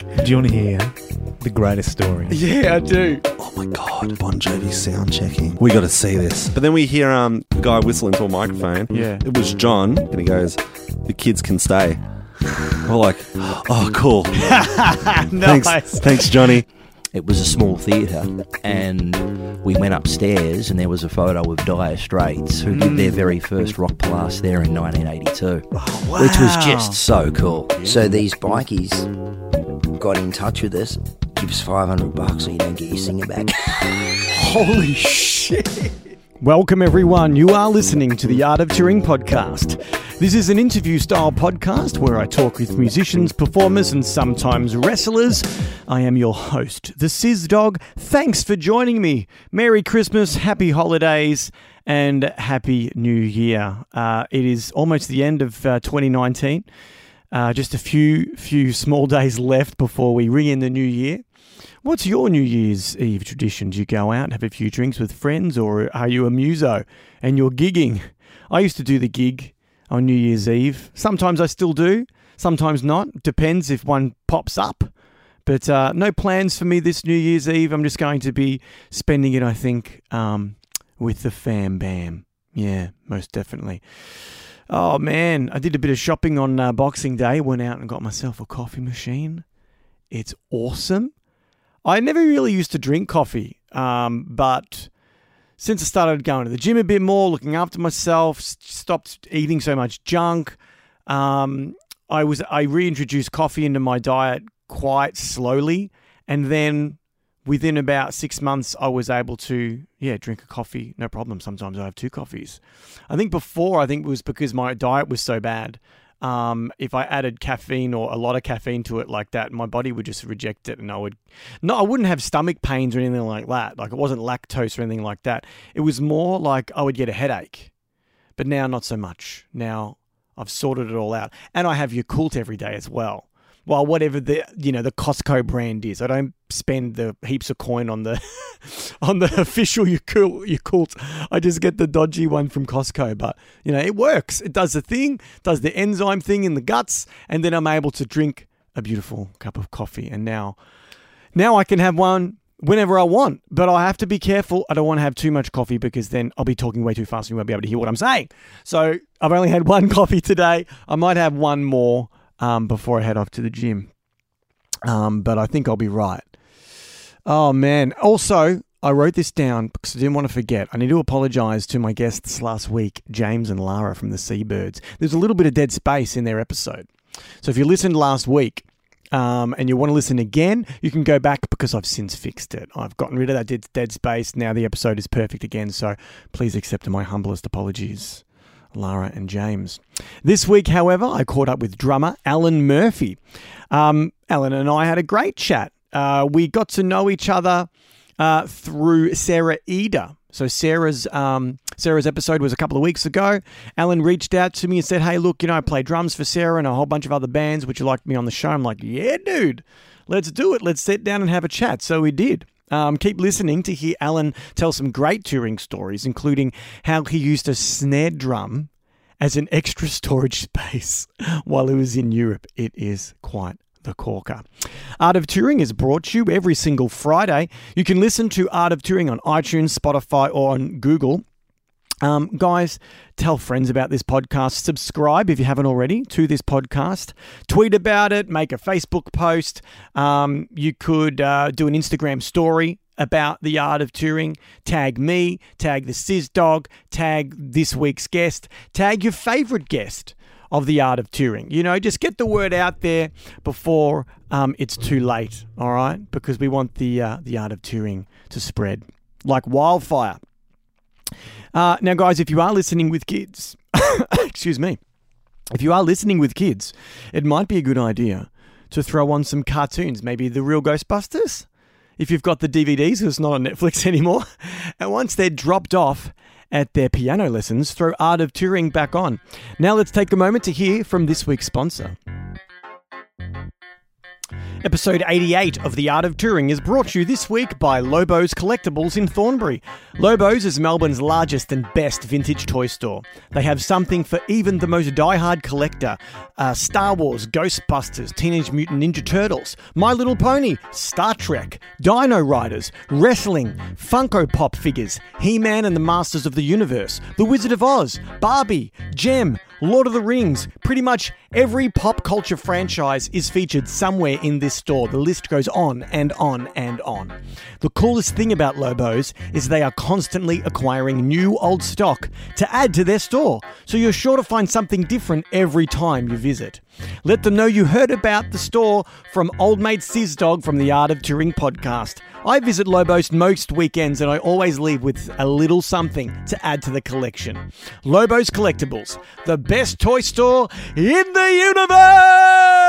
Do you want to hear the greatest story? Yeah, I do. Oh my god, Bon Jovi sound checking. We got to see this. But then we hear um a guy whistling to a microphone. Yeah. It was John, and he goes, "The kids can stay." We're like, "Oh, cool. nice. Thanks, thanks, Johnny." It was a small theatre, and we went upstairs, and there was a photo of Dire Straits, who did their very first rock blast there in 1982, which was just so cool. So these bikies got in touch with us. Give us 500 bucks so you don't get your singer back. Holy shit. Welcome, everyone. You are listening to the Art of Touring podcast. This is an interview style podcast where I talk with musicians, performers, and sometimes wrestlers. I am your host, the Sizz Dog. Thanks for joining me. Merry Christmas, Happy Holidays, and Happy New Year. Uh, it is almost the end of uh, 2019. Uh, just a few few small days left before we ring in the new year. What's your New Year's Eve tradition? Do you go out and have a few drinks with friends, or are you a muso and you're gigging? I used to do the gig on New Year's Eve. Sometimes I still do, sometimes not. Depends if one pops up. But uh, no plans for me this New Year's Eve. I'm just going to be spending it, I think, um, with the fam bam. Yeah, most definitely. Oh man, I did a bit of shopping on uh, Boxing Day. Went out and got myself a coffee machine. It's awesome. I never really used to drink coffee, um, but since I started going to the gym a bit more, looking after myself, stopped eating so much junk, um, I was I reintroduced coffee into my diet quite slowly, and then within about six months, I was able to yeah drink a coffee no problem. Sometimes I have two coffees. I think before I think it was because my diet was so bad. Um, if I added caffeine or a lot of caffeine to it like that, my body would just reject it, and I would no, I wouldn't have stomach pains or anything like that. Like it wasn't lactose or anything like that. It was more like I would get a headache. But now not so much. Now I've sorted it all out, and I have Yakult every day as well. Well, whatever the you know the Costco brand is, I don't spend the heaps of coin on the on the official Yakult. I just get the dodgy one from Costco, but you know it works. It does the thing, does the enzyme thing in the guts, and then I'm able to drink a beautiful cup of coffee. And now, now I can have one whenever I want, but I have to be careful. I don't want to have too much coffee because then I'll be talking way too fast and you won't be able to hear what I'm saying. So I've only had one coffee today. I might have one more um, before I head off to the gym, um, but I think I'll be right. Oh man! Also, I wrote this down because I didn't want to forget. I need to apologize to my guests last week, James and Lara from the Seabirds. There's a little bit of dead space in their episode. So if you listened last week, um, and you want to listen again, you can go back because I've since fixed it. I've gotten rid of that dead, dead space. Now the episode is perfect again. So please accept my humblest apologies, Lara and James. This week, however, I caught up with drummer Alan Murphy. Um, Alan and I had a great chat. Uh, we got to know each other uh, through Sarah Eder. So Sarah's um, Sarah's episode was a couple of weeks ago. Alan reached out to me and said, "Hey, look, you know, I play drums for Sarah and a whole bunch of other bands. Would you like me on the show?" I'm like, "Yeah, dude, let's do it. Let's sit down and have a chat." So we did. Um, keep listening to hear Alan tell some great touring stories, including how he used a snare drum as an extra storage space while he was in Europe. It is quite the corker. Art of Touring is brought to you every single Friday. You can listen to Art of Touring on iTunes, Spotify, or on Google. Um, guys, tell friends about this podcast. Subscribe if you haven't already to this podcast. Tweet about it. Make a Facebook post. Um, you could uh, do an Instagram story about the art of touring. Tag me. Tag the Sizz Dog. Tag this week's guest. Tag your favorite guest of the art of touring. You know, just get the word out there before um, it's too late. All right, because we want the uh, the art of touring to spread like wildfire. Uh, now, guys, if you are listening with kids, excuse me, if you are listening with kids, it might be a good idea to throw on some cartoons, maybe the real Ghostbusters. If you've got the DVDs, 'cause it's not on Netflix anymore, and once they're dropped off at their piano lessons, throw Art of Touring back on. Now, let's take a moment to hear from this week's sponsor. Episode 88 of The Art of Touring is brought to you this week by Lobo's Collectibles in Thornbury. Lobo's is Melbourne's largest and best vintage toy store. They have something for even the most die-hard collector. Uh, Star Wars, Ghostbusters, Teenage Mutant Ninja Turtles, My Little Pony, Star Trek, Dino Riders, wrestling, Funko Pop figures, He-Man and the Masters of the Universe, The Wizard of Oz, Barbie, Jem, Lord of the Rings, pretty much every pop culture franchise is featured somewhere in this store. The list goes on and on and on. The coolest thing about Lobos is they are constantly acquiring new old stock to add to their store, so you're sure to find something different every time you visit. Let them know you heard about the store from old mate Sizdog from the Art of Touring podcast. I visit Lobos most weekends and I always leave with a little something to add to the collection. Lobos Collectibles, the best toy store in the universe!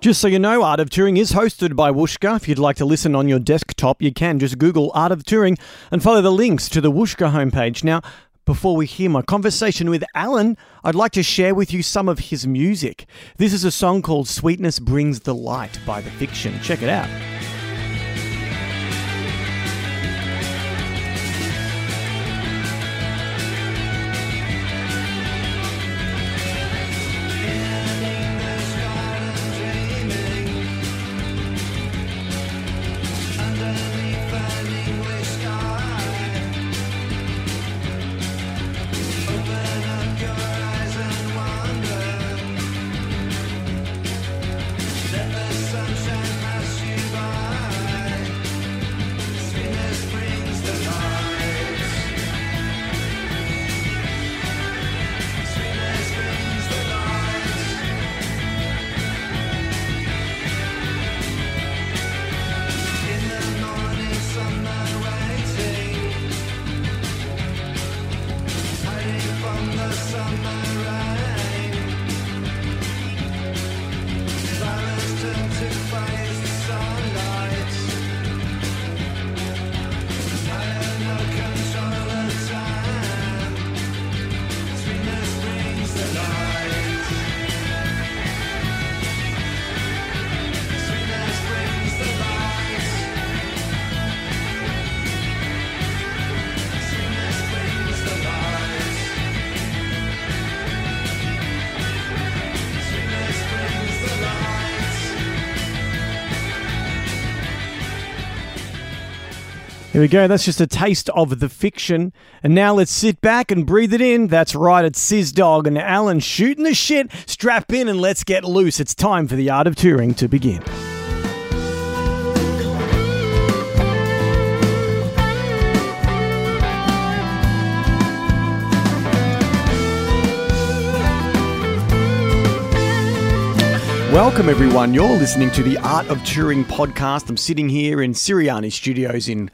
Just so you know, Art of Touring is hosted by Whooshkaa. If you'd like to listen on your desktop, you can just Google Art of Touring and follow the links to the Whooshkaa homepage. Now, before we hear my conversation with Alan, I'd like to share with you some of his music. This is a song called Sweetness Brings the Light by The Fiction. Check it out. Here we go. That's just a taste of the fiction. And now let's sit back and breathe it in. That's right, it's Sizz Dog and Alan shooting the shit. Strap in and let's get loose. It's time for the art of touring to begin. Welcome, everyone. You're listening to the Art of Touring podcast. I'm sitting here in Siriani Studios in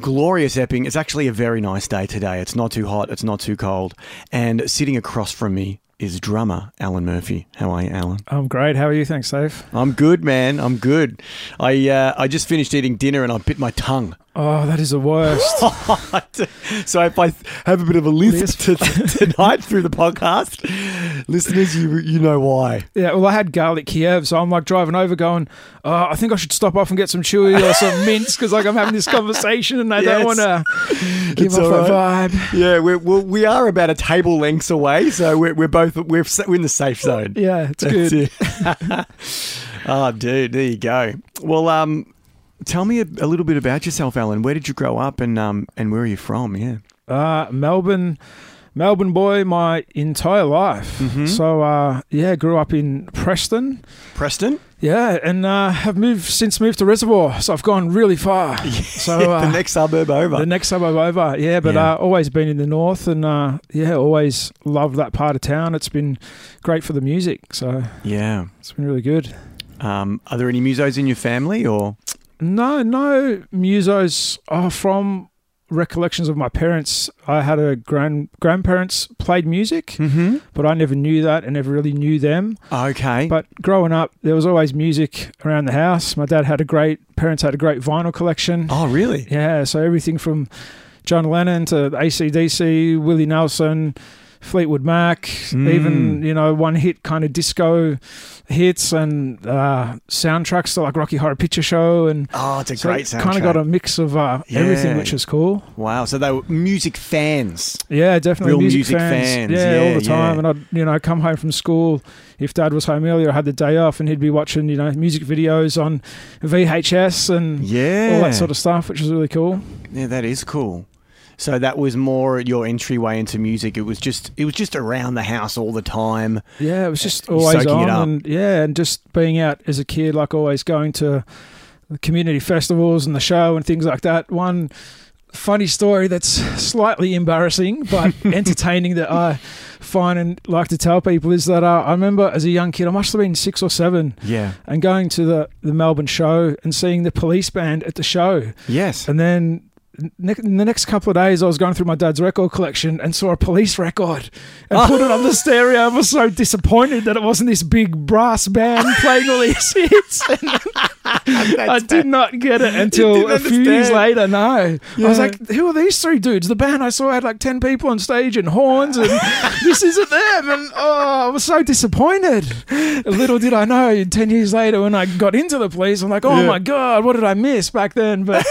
glorious Epping. It's actually a very nice day today. It's not too hot, it's not too cold. And sitting across from me is drummer Alan Murphy. How are you, Alan? I'm great. How are you? Thanks, Dave. I'm good, man. I'm good. I uh, I just finished eating dinner and I bit my tongue. Oh, that is the worst. so if I have a bit of a lisp to, tonight through the podcast, listeners, you you know why. Yeah, well, I had garlic Kiev, so I'm like driving over, going, oh, I think I should stop off and get some chewy or some mints because like I'm having this conversation and I don't want to give It's off all a vibe. Yeah, we're, we're we are about a table lengths away, so we're, we're both we're we're in the safe zone. Yeah, it's That's good. it. oh, dude, there you go. Well, um, tell me a, a little bit about yourself, Alan. Where did you grow up, and um, and where are you from? Yeah. Uh, Melbourne, Melbourne boy, my entire life. Mhm. So uh, yeah, grew up in Preston. Preston. Yeah, and uh, have moved since moved to Reservoir. So I've gone really far. So uh, the next suburb over. The next suburb over, yeah, but Yeah. Uh, always been in the north, and uh, yeah, always loved that part of town. It's been great for the music, so yeah. it's been really good. Um, are there any musos in your family, or No, no musos are from recollections of my parents. I had a grand grandparents played music, mm-hmm. but I never knew that and never really knew them. okay? But growing up, there was always music around the house. My dad had a great parents had a great vinyl collection. oh, really? Yeah, so everything from John Lennon to ACDC, Willie Nelson, Fleetwood Mac, Mm. even you know one hit kind of disco hits and uh, soundtracks to like Rocky Horror Picture Show and Oh, it's a so great soundtrack. kind of got a mix of uh, Yeah. everything, which is cool. wow. So they were music fans. Yeah, definitely Real music, music fans. fans. Yeah, Yeah, all the time. yeah. And I'd you know come home from school if Dad was home earlier, I had the day off, and he'd be watching you know music videos on VHS and Yeah. all that sort of stuff, which was really cool. Yeah, that is cool. So that was more your entryway into music. It was just it was just around the house all the time. Yeah, it was just always on, and yeah, and just being out as a kid, like always going to the community festivals and the show and things like that. One funny story that's slightly embarrassing but entertaining that I find and like to tell people is that uh, I remember as a young kid, I must have been six or seven, Yeah. and going to the the Melbourne show and seeing the police band at the show, Yes. and then. Ne- In the next couple of days, I was going through my dad's record collection and saw a police record and put it on the stereo. I was so disappointed that it wasn't this big brass band playing all these hits. I did not get it until a few years later. No, I was like, "Who are these three dudes?" The band I saw had like ten people on stage and horns, and this isn't them. And oh, I was so disappointed. Little did I know, ten years later, when I got into the police, I'm like, "Oh Yeah. my god, what did I miss back then?" But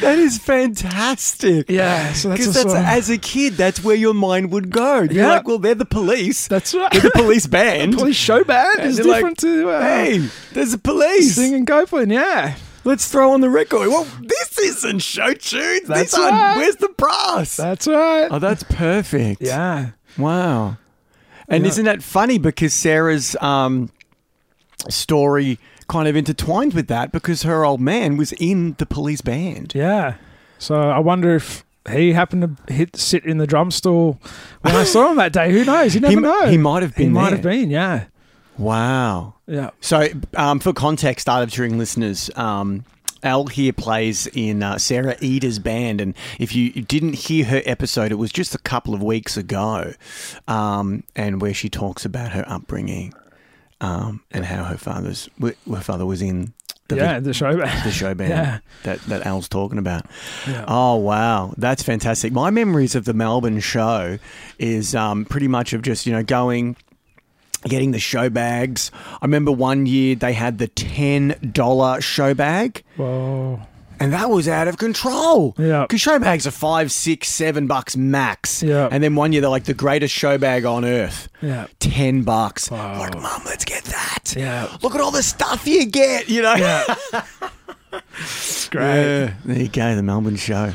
That is fantastic. yeah, so that's, that's of- as a kid, that's where your mind would go. You're Yeah. like, well, they're the police. that's right. They're the police band. police show band is they're like, different to uh, Hey, there's the police. singing Copeland. Yeah, Let's throw on the record. Well, this isn't show tunes. That's this right. Where's the brass? that's right. oh, that's perfect. yeah, Wow. And Yeah. isn't that funny because Sarah's um, story kind of intertwined with that because her old man was in the police band. yeah. So I wonder if. He happened to hit sit in the drum stool when I saw him that day. Who knows? You never he, know. he might have been He might there. have been. Yeah, Wow. yeah. So, um, for context, Art of Touring listeners, um, Al here plays in uh, Sarah Eder's band, and if you didn't hear her episode, it was just a couple of weeks ago, um, and where she talks about her upbringing um, and how her father's her father was in the, yeah, the show band. the show band Yeah. that that Al's talking about. Yeah. Oh wow, that's fantastic. My memories of the Melbourne show is um, pretty much of just you know going. Getting the show bags. I remember one year they had the ten dollar show bag, Whoa. And that was out of control. Yeah. because show bags are five, six, seven bucks max. Yeah. and then one year they're like the greatest show bag on earth. Yeah. Ten bucks. Wow. Like, mum, let's get that. Yeah. Look at all the stuff you get. You know. Yeah. Great. Yeah. There you go. The Melbourne show.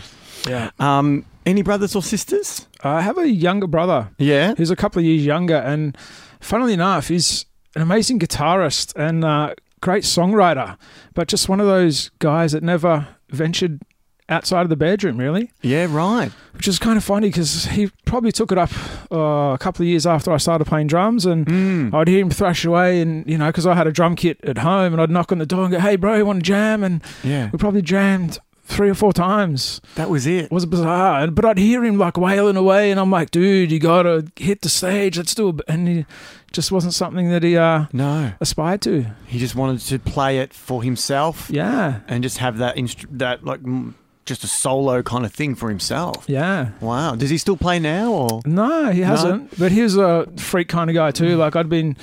Yeah. Um, any brothers or sisters? I have a younger brother Yeah. who's a couple of years younger, and funnily enough, he's an amazing guitarist and uh, great songwriter, but just one of those guys that never ventured outside of the bedroom, really. Yeah, right. Which is kind of funny because he probably took it up uh, a couple of years after I started playing drums, and Mm. I'd hear him thrash away, and you know, because I had a drum kit at home, and I'd knock on the door and go, "Hey, bro, you want to jam?" And Yeah. we probably jammed three or four times. That was it. It was bizarre, but I'd hear him like wailing away, and I'm like, "Dude, you gotta hit the stage. Let's do it." And he just wasn't something that he uh, No. aspired to. He just wanted to play it for himself Yeah, and just have that instru- that like mm, just a solo kind of thing for himself. yeah. Wow. Does he still play now or? No, he hasn't. But he was a freak kind of guy too. Like I'd been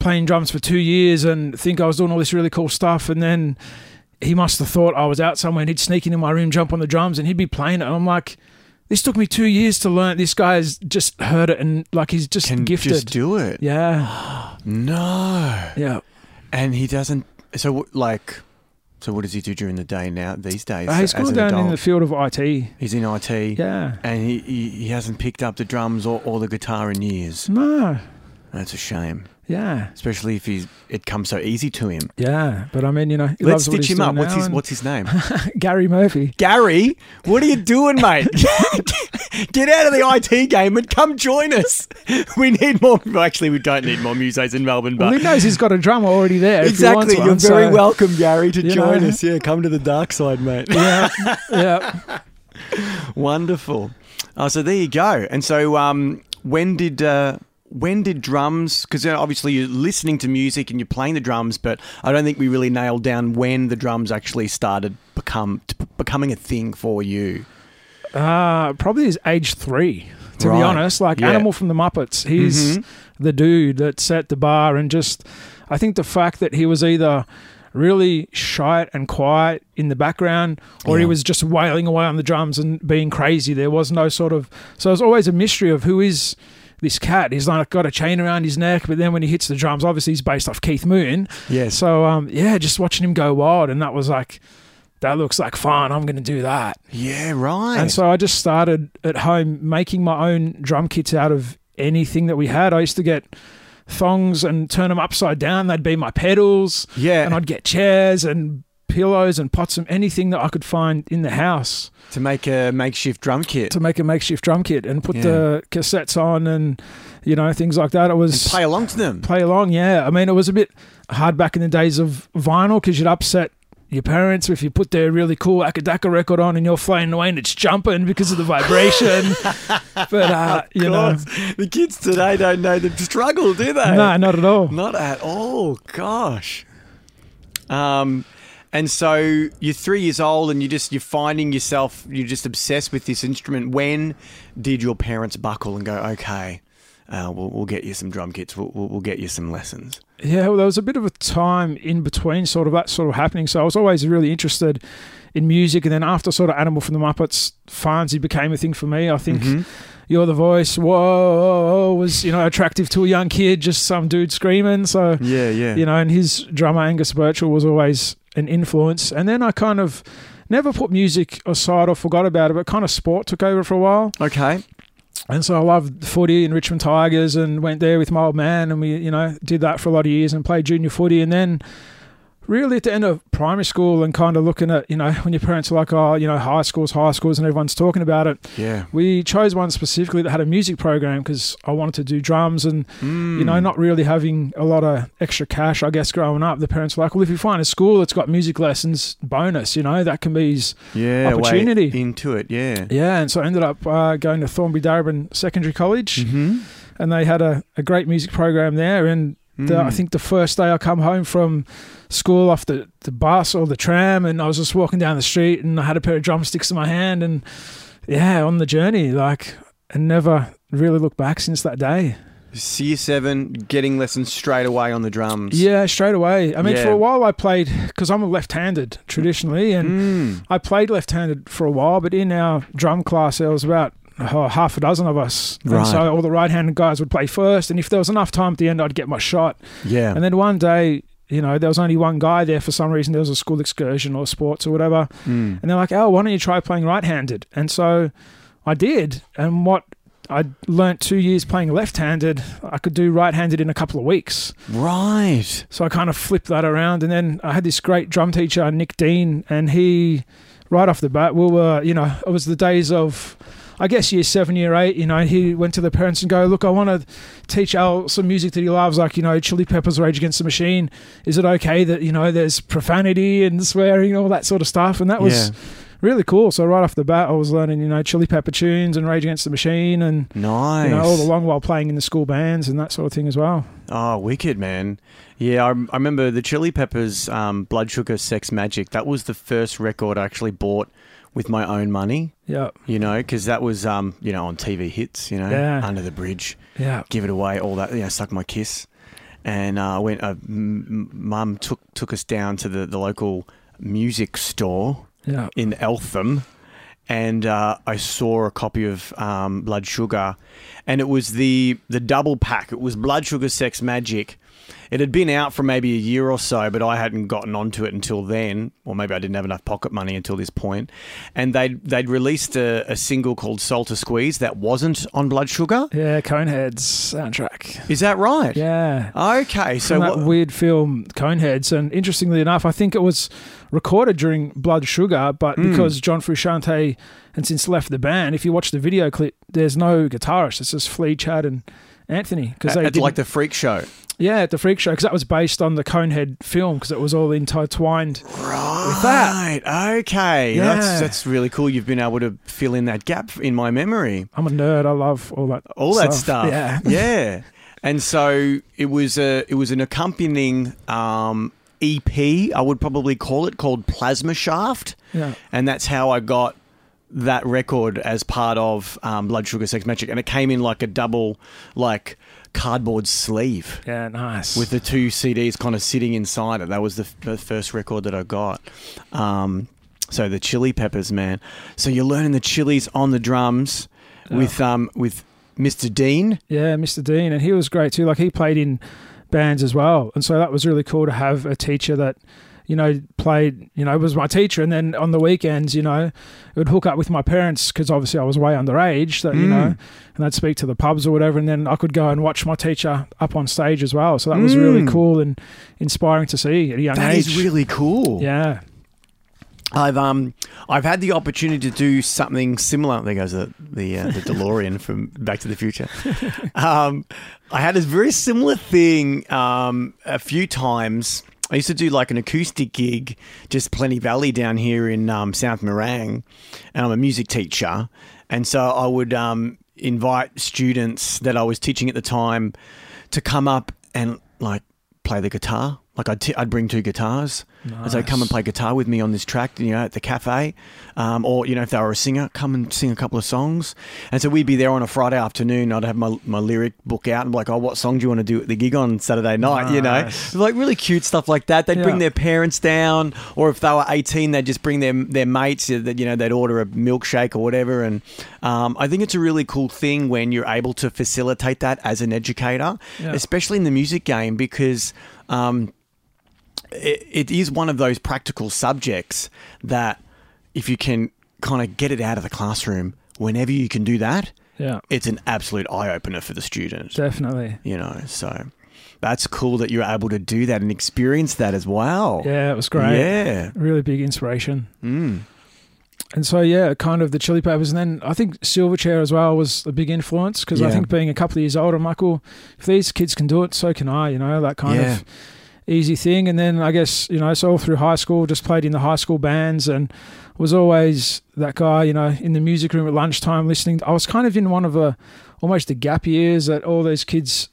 playing drums for two years and think I was doing all this really cool stuff, and then he must have thought I was out somewhere, and he'd sneak into my room, jump on the drums, and he'd be playing it. And I'm like, this took me two years to learn. This guy's just heard it, and like he's just Can gifted. just do it. yeah, No. yeah. And he doesn't. So like, so what does he do during the day now these days? Uh, he's gone down in the field of IT. He's in IT. Yeah. And he, he, he hasn't picked up the drums or, or the guitar in years. No. That's a shame, Yeah. especially if he's it comes so easy to him. Yeah. But I mean, you know, he Let's loves what stitch him up. What's his What's his name? Gary Murphy. Gary, what are you doing, mate? Get out of the IT game and come join us. We need more. Well, actually, we don't need more muses in Melbourne, Well, but he knows he's got a drummer already there. exactly. You're one, very so- welcome, Gary, to join know. us. Yeah, come to the dark side, mate. Yeah. yeah. Wonderful. Oh, so there you go. And so, um, when did uh, when did drums? Because obviously you're listening to music and you're playing the drums, but I don't think we really nailed down when the drums actually started become to becoming a thing for you. Uh, probably is age three. To Right. be honest, like Yeah. Animal from the Muppets, he's Mhm. the dude that set the bar, and just I think the fact that he was either really shy and quiet in the background, or he was just wailing away on the drums and being crazy. There was no sort of so it was always a mystery of who is this cat. He's like got a chain around his neck, but then when he hits the drums, obviously he's based off Keith Moon. Yeah. So um, yeah, just watching him go wild, and that was like. That looks like fun. I'm going to do that. Yeah, right. And so I just started at home making my own drum kits out of anything that we had. I used to get thongs and turn them upside down. They'd be my pedals. yeah, And I'd get chairs and pillows and pots and anything that I could find in the house to make a makeshift drum kit. to make a makeshift drum kit and put Yeah. the cassettes on and, you know, things like that. It and was play along to them. play along. Yeah. I mean, it was a bit hard back in the days of vinyl because you'd upset your parents if you put their really cool Acca Dacca record on and you're flying away and it's jumping because of the vibration. but, uh, you know, the kids today don't know the struggle, do they? no, not at all. Not at all. Gosh. Um, and so you're three years old, and you're just you're finding yourself you're just obsessed with this instrument. When did your parents buckle and go, okay, uh, we'll, we'll get you some drum kits, we'll, we'll, we'll get you some lessons? Yeah, well, there was a bit of a time in between sort of that sort of happening. So I was always really interested in music. And then after sort of Animal from the Muppets, Farnsey became a thing for me. I think Mm-hmm. You're the Voice, whoa, was, you know, attractive to a young kid, just some dude screaming. So, Yeah, yeah. you know, and his drummer, Angus Burchall, was always an influence. And then I kind of never put music aside or forgot about it, but kind of sport took over for a while. Okay. And so I loved footy and Richmond Tigers and went there with my old man and we, you know, did that for a lot of years and played junior footy. And then really at the end of primary school and kind of looking at, you know, when your parents are like, oh, you know, high schools, high schools and everyone's talking about it. Yeah. We chose one specifically that had a music program because I wanted to do drums and, you Hmm. know, not really having a lot of extra cash, I guess, growing up. The parents were like, well, if you find a school that's got music lessons, bonus, you know, that can be his yeah, opportunity. into it. Yeah. yeah, and so I ended up uh, going to Thornbury Darebin Secondary College, Mm-hmm. and they had a, a great music program there. And the, Mm. I think the first day I come home from school off the, the bus or the tram, and I was just walking down the street, and I had a pair of drumsticks in my hand, and yeah, on the journey, like, and never really looked back since that day. Year seven, getting lessons straight away on the drums. Yeah, straight away. I mean, Yeah. for a while I played because I'm a left-handed traditionally, and Mm. I played left-handed for a while, but in our drum class there was about oh, half a dozen of us, Right. and so all the right-handed guys would play first, and if there was enough time at the end, I'd get my shot. Yeah. And then one day, you know, there was only one guy there for some reason. There was a school excursion or sports or whatever, Mm. and they're like, "Oh, why don't you try playing right-handed?" And so I did, and what I learnt two years playing left-handed, I could do right-handed in a couple of weeks. Right. So I kind of flipped that around, and then I had this great drum teacher, Nick Dean, and he, right off the bat, we were, you know, it was the days of, I guess, year seven, year eight. You know, he went to the parents and go, look, I want to teach Al some music that he loves, like you know, Chili Peppers, Rage Against the Machine. Is it okay that you know there's profanity and swearing, and all that sort of stuff? And that was. Yeah. Really cool. So right off the bat, I was learning, you know, Chili Pepper tunes and Rage Against the Machine, and Nice. you know, all along while playing in the school bands and that sort of thing as well. Oh, wicked, man. Yeah, I, I remember the Chili Peppers' um, Blood Sugar Sex Magik. That was the first record I actually bought with my own money, Yeah, you know, because that was, um, you know, on TV hits, you know, Yeah. Under the Bridge, yeah, Give It Away, all that, you know, Suck My Kiss. And uh, I went, uh, m- mum took, took us down to the, the local music store yeah. in Eltham, and uh, I saw a copy of um, Blood Sugar, and it was the the double pack. It was Blood Sugar Sex Magik. It had been out for maybe a year or so, but I hadn't gotten onto it until then, or maybe I didn't have enough pocket money until this point. And they'd they'd released a, a single called to Squeeze that wasn't on Blood Sugar. Yeah, Coneheads soundtrack. Is that right? Yeah. Okay, so From that what, weird film Coneheads, and interestingly enough, I think it was recorded during Blood Sugar, but Hmm. because John Frusciante and since left the band, if you watch the video clip, there's no guitarist. It's just Flea, Chad, and Anthony because they at like the freak show. yeah at the Freak Show because that was based on the Conehead film because it was all intertwined. Right. that. Okay. That's Yeah. that's really cool. You've been able to fill in that gap in my memory. I'm a nerd. I love all that. All that stuff. Yeah. Yeah. And so it was a it was an accompanying um, EP, I would probably call it, called Plasma Shaft. Yeah. And that's how I got that record as part of um, Blood Sugar Sex Magik, and it came in like a double, like cardboard sleeve Yeah, nice. with the two CDs kind of sitting inside it. That was the, f- the first record that I got. Um, so the Chili Peppers, man. So you're learning the Chilies on the drums with um with Mr. Dean. Yeah, Mr. Dean, and he was great too. Like he played in bands as well, and so that was really cool to have a teacher that, you know, played. You know, was my teacher, and then on the weekends, you know, it would hook up with my parents because obviously I was way underage. That you Mm. know, and I'd speak to the pubs or whatever, and then I could go and watch my teacher up on stage as well. So that was really Mm. cool and inspiring to see at a young That age. is really cool. yeah, I've um I've had the opportunity to do something similar. There goes the the, uh, the DeLorean from Back to the Future. Um, I had a very similar thing um, a few times. I used to do like an acoustic gig, just Plenty Valley down here in um, South Morang, and I'm a music teacher, and so I would um, invite students that I was teaching at the time to come up and like play the guitar. Like I'd, t- I'd bring two guitars, and so come and play guitar with me on this track, you know, at the cafe, um, or you know, if they were a singer, come and sing a couple of songs. And so we'd be there on a Friday afternoon. I'd have my, my lyric book out and be like, oh, what song do you want to do at the gig on Saturday night? You know, Nice. like really cute stuff like that. They'd bring their parents down, or if they were eighteen, they'd just bring their their mates. That you know, they'd order a milkshake or whatever. And um, I think it's a really cool thing when you're able to facilitate that as an educator, Yeah. especially in the music game, because. Um, it, it is one of those practical subjects that if you can kind of get it out of the classroom whenever you can do that, yeah, it's an absolute eye opener for the student. definitely. You know, so that's cool that you're able to do that and experience that as well. Yeah, it was great. Yeah. really big inspiration. Mm. And so, yeah, kind of the Chili Peppers. And then I think Silverchair as well was a big influence because I think being a couple of years older, well, if these kids can do it, so can I, you know, that kind Yeah. of easy thing. And then I guess, you know, so all through high school, just played in the high school bands and was always that guy, you know, in the music room at lunchtime listening. I was kind of in one of a almost the gap years that all those kids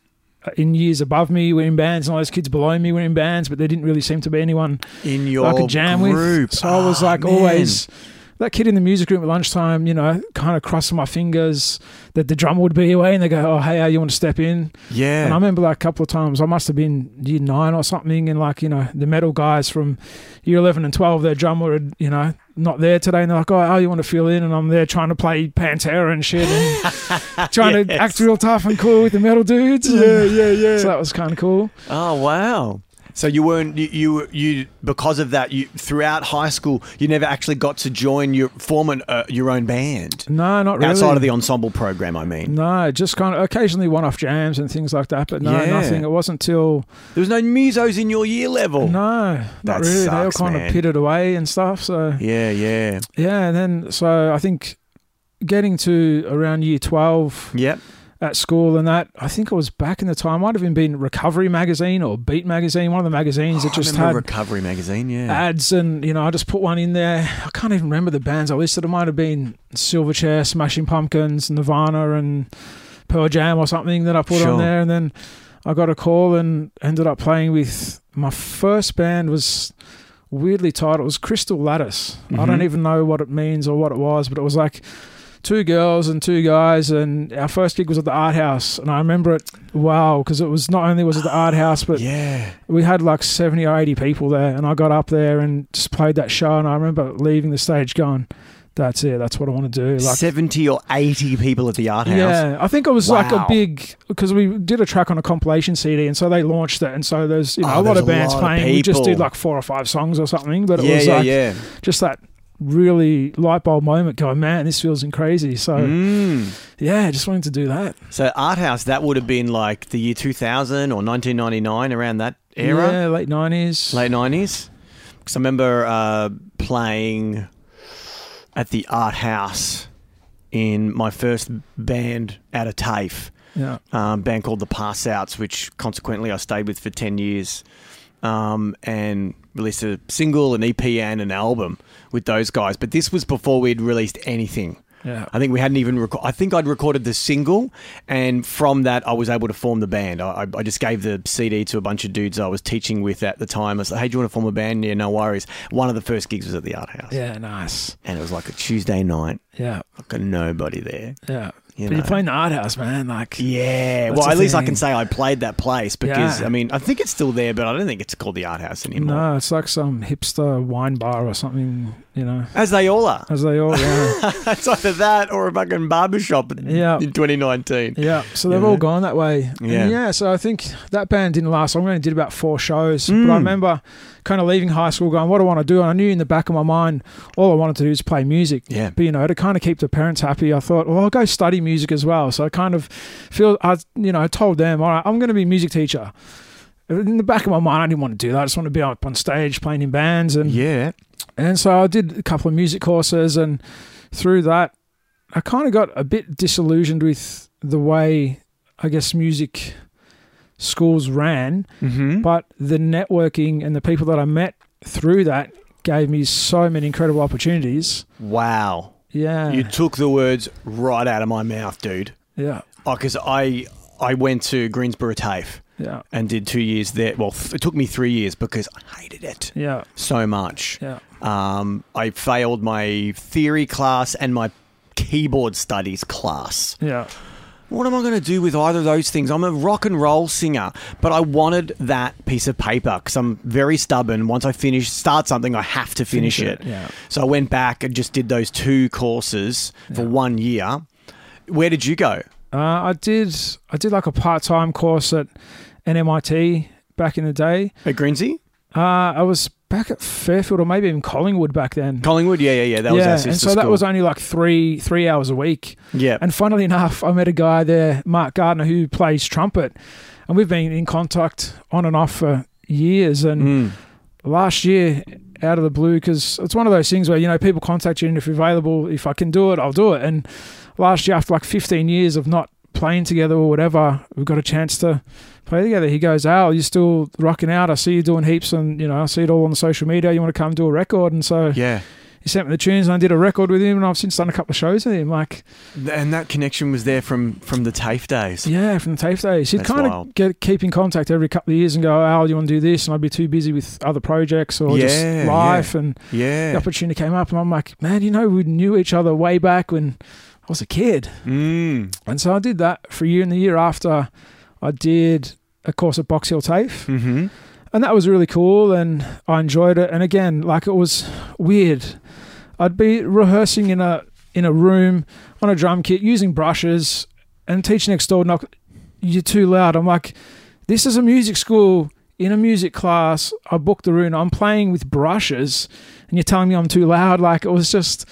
in years above me were in bands and all those kids below me were in bands, but there didn't really seem to be anyone In your I could jam group. with. So I was Ah, like man. always that kid in the music room at lunchtime, you know, kind of crossing my fingers that the drummer would be away and they go, Oh, hey, you want to step in? Yeah. And I remember like a couple of times, I must have been year nine or something, and like, you know, the metal guys from year 11 and 12, their drummer had, you know, not there today. And they're like, Oh, you want to fill in? And I'm there trying to play Pantera and shit and trying to act real tough and cool with the metal dudes. yeah, yeah, yeah. So that was kind of cool. Oh wow! So you weren't you you, you because of that you throughout high school you never actually got to join your form an, uh, your own band No, not really. outside of the ensemble program. I mean, No, just kind of occasionally one-off jams and things like that, but no, Yeah. nothing. It wasn't till there was no musos in your year level. no, not That really. they all kind man. of pitted away and stuff. So Yeah, yeah, yeah, and then so I think getting to around year twelve yep. At school and that I think it was back in the time. Might have even been Recovery magazine or Beat magazine, one of the magazines that Oh, I just had Recovery magazine. Yeah, ads and you know I just put one in there. I can't even remember the bands I listed. It might have been Silverchair, Smashing Pumpkins, Nirvana, and Pearl Jam or something that I put Sure. on there. And then I got a call and ended up playing with my first band was weirdly titled. It was Crystal Lattice. I Mhm. don't even know what it means or what it was, but it was like two girls and two guys and our first gig was at the art house and i remember it wow because it was not only was it the art house but yeah. we had like 70 or 80 people there and i got up there and just played that show and i remember leaving the stage going that's it that's what i want to do like Seventy or eighty people at the art house. yeah i think it was like a big because we did a track on a compilation cd and so they launched it and so there's you oh, know Oh, a lot of bands lot of playing we just did like four or five songs or something but it yeah, was yeah, like yeah. just that really light bulb moment going man this feels crazy so Mm. yeah just wanted to do that So art house that would have been like the year two thousand or nineteen ninety nine around that era. yeah late 90s late nineties. Because I remember uh, playing at the art house in my first band out of TAFE, yeah um, band called the Pass Outs, which consequently I stayed with for ten years, um, and released a single, an EP, and an album with those guys. But this was before we'd released anything. Yeah. I think we hadn't even. Reco- I think I'd recorded the single, and from that, I was able to form the band. I, I- just gave the CD to a bunch of dudes I was teaching with at the time. I was like, "Hey, do you want to form a band?" Yeah, no worries. One of the first gigs was at the Art House, Yeah, nice. and it was like a Tuesday night. Yeah, Like got nobody there. yeah. You but know. you're playing the art house, man. Like, Yeah, well, at least I can say I played that place because Yeah. I mean I think it's still there, but I don't think it's called the Art House anymore. no, it's like some hipster wine bar or something, you know, As they all are. as they all, yeah. it's either that or a fucking barbershop Yeah. in 2019. Yeah, so they've Yeah. all gone that way. And Yeah. yeah. so I think that band didn't last long. We only did about four shows. But I Mm. remember kind of leaving high school going, what do I want to do? And I knew in the back of my mind, all I wanted to do is play music. Yeah. But, you know, to kind of keep the parents happy, I thought, well, I'll go study music as well. So I kind of feel, I, you know, I told them, all right, I'm going to be a music teacher. In the back of my mind, I didn't want to do that. I just want to be up on stage playing in bands. And Yeah. and so I did a couple of music courses, and through that, I kind of got a bit disillusioned with the way I guess music schools ran. Mm-hmm. But the networking and the people that I met through that gave me so many incredible opportunities. Wow. Yeah, You took the words right out of my mouth, dude. yeah, Oh, because I I went to Greensborough TAFE yeah, and did two years there. Well, it took me three years because I hated it yeah, so much. yeah. Um, I failed my theory class and my keyboard studies class. Yeah, What am I going to do with either of those things? I'm a rock and roll singer, but I wanted that piece of paper because I'm very stubborn. Once I finish, start something, I have to finish, it. Yeah. So I went back and just did those two courses for Yeah. one year. Where did you go? Uh, I did. I did like a part-time course at NMIT back in the day. At Grinzy? Uh, I was back at Fairfield or maybe even Collingwood back then. Collingwood? Yeah, yeah, yeah. That was yeah, our and so that was only like three three hours a week. yeah. And funnily enough, I met a guy there, Mark Gardner, who plays trumpet, and we've been in contact on and off for years. And Mm. last year, out of the blue, because it's one of those things where you know people contact you, and if you're available, if I can do it, I'll do it. And last year, after like 15 years of not playing together or whatever, We've got a chance to play together. He goes, "Al, you're still rocking out. I see you doing heaps, and you know, I see it all on the social media. You want to come do a record?" And so Yeah. he sent me the tunes, and I did a record with him, and I've since done a couple of shows with him. Like, And that connection was there from, from the TAFE days. yeah, from the TAFE days, he'd That's kind wild. of get keep in contact every couple of years and go, "Al, you want to do this?" And I'd be too busy with other projects or Yeah, just life, and Yeah. the Yeah. opportunity came up, and I'm like, "Man, you know, we knew each other way back when I was a kid." Mm. And so I did that for a year, and the year after, I did a course at Box Hill TAFE, Mm-hmm. and that was really cool, and I enjoyed it. And again, like it was weird. I'd be rehearsing in a in a room on a drum kit using brushes, and teacher next door knock, "You're too loud." I'm like, "This is a music school." In a music class, I booked the room. I'm playing with brushes, and you're telling me I'm too loud. Like it was just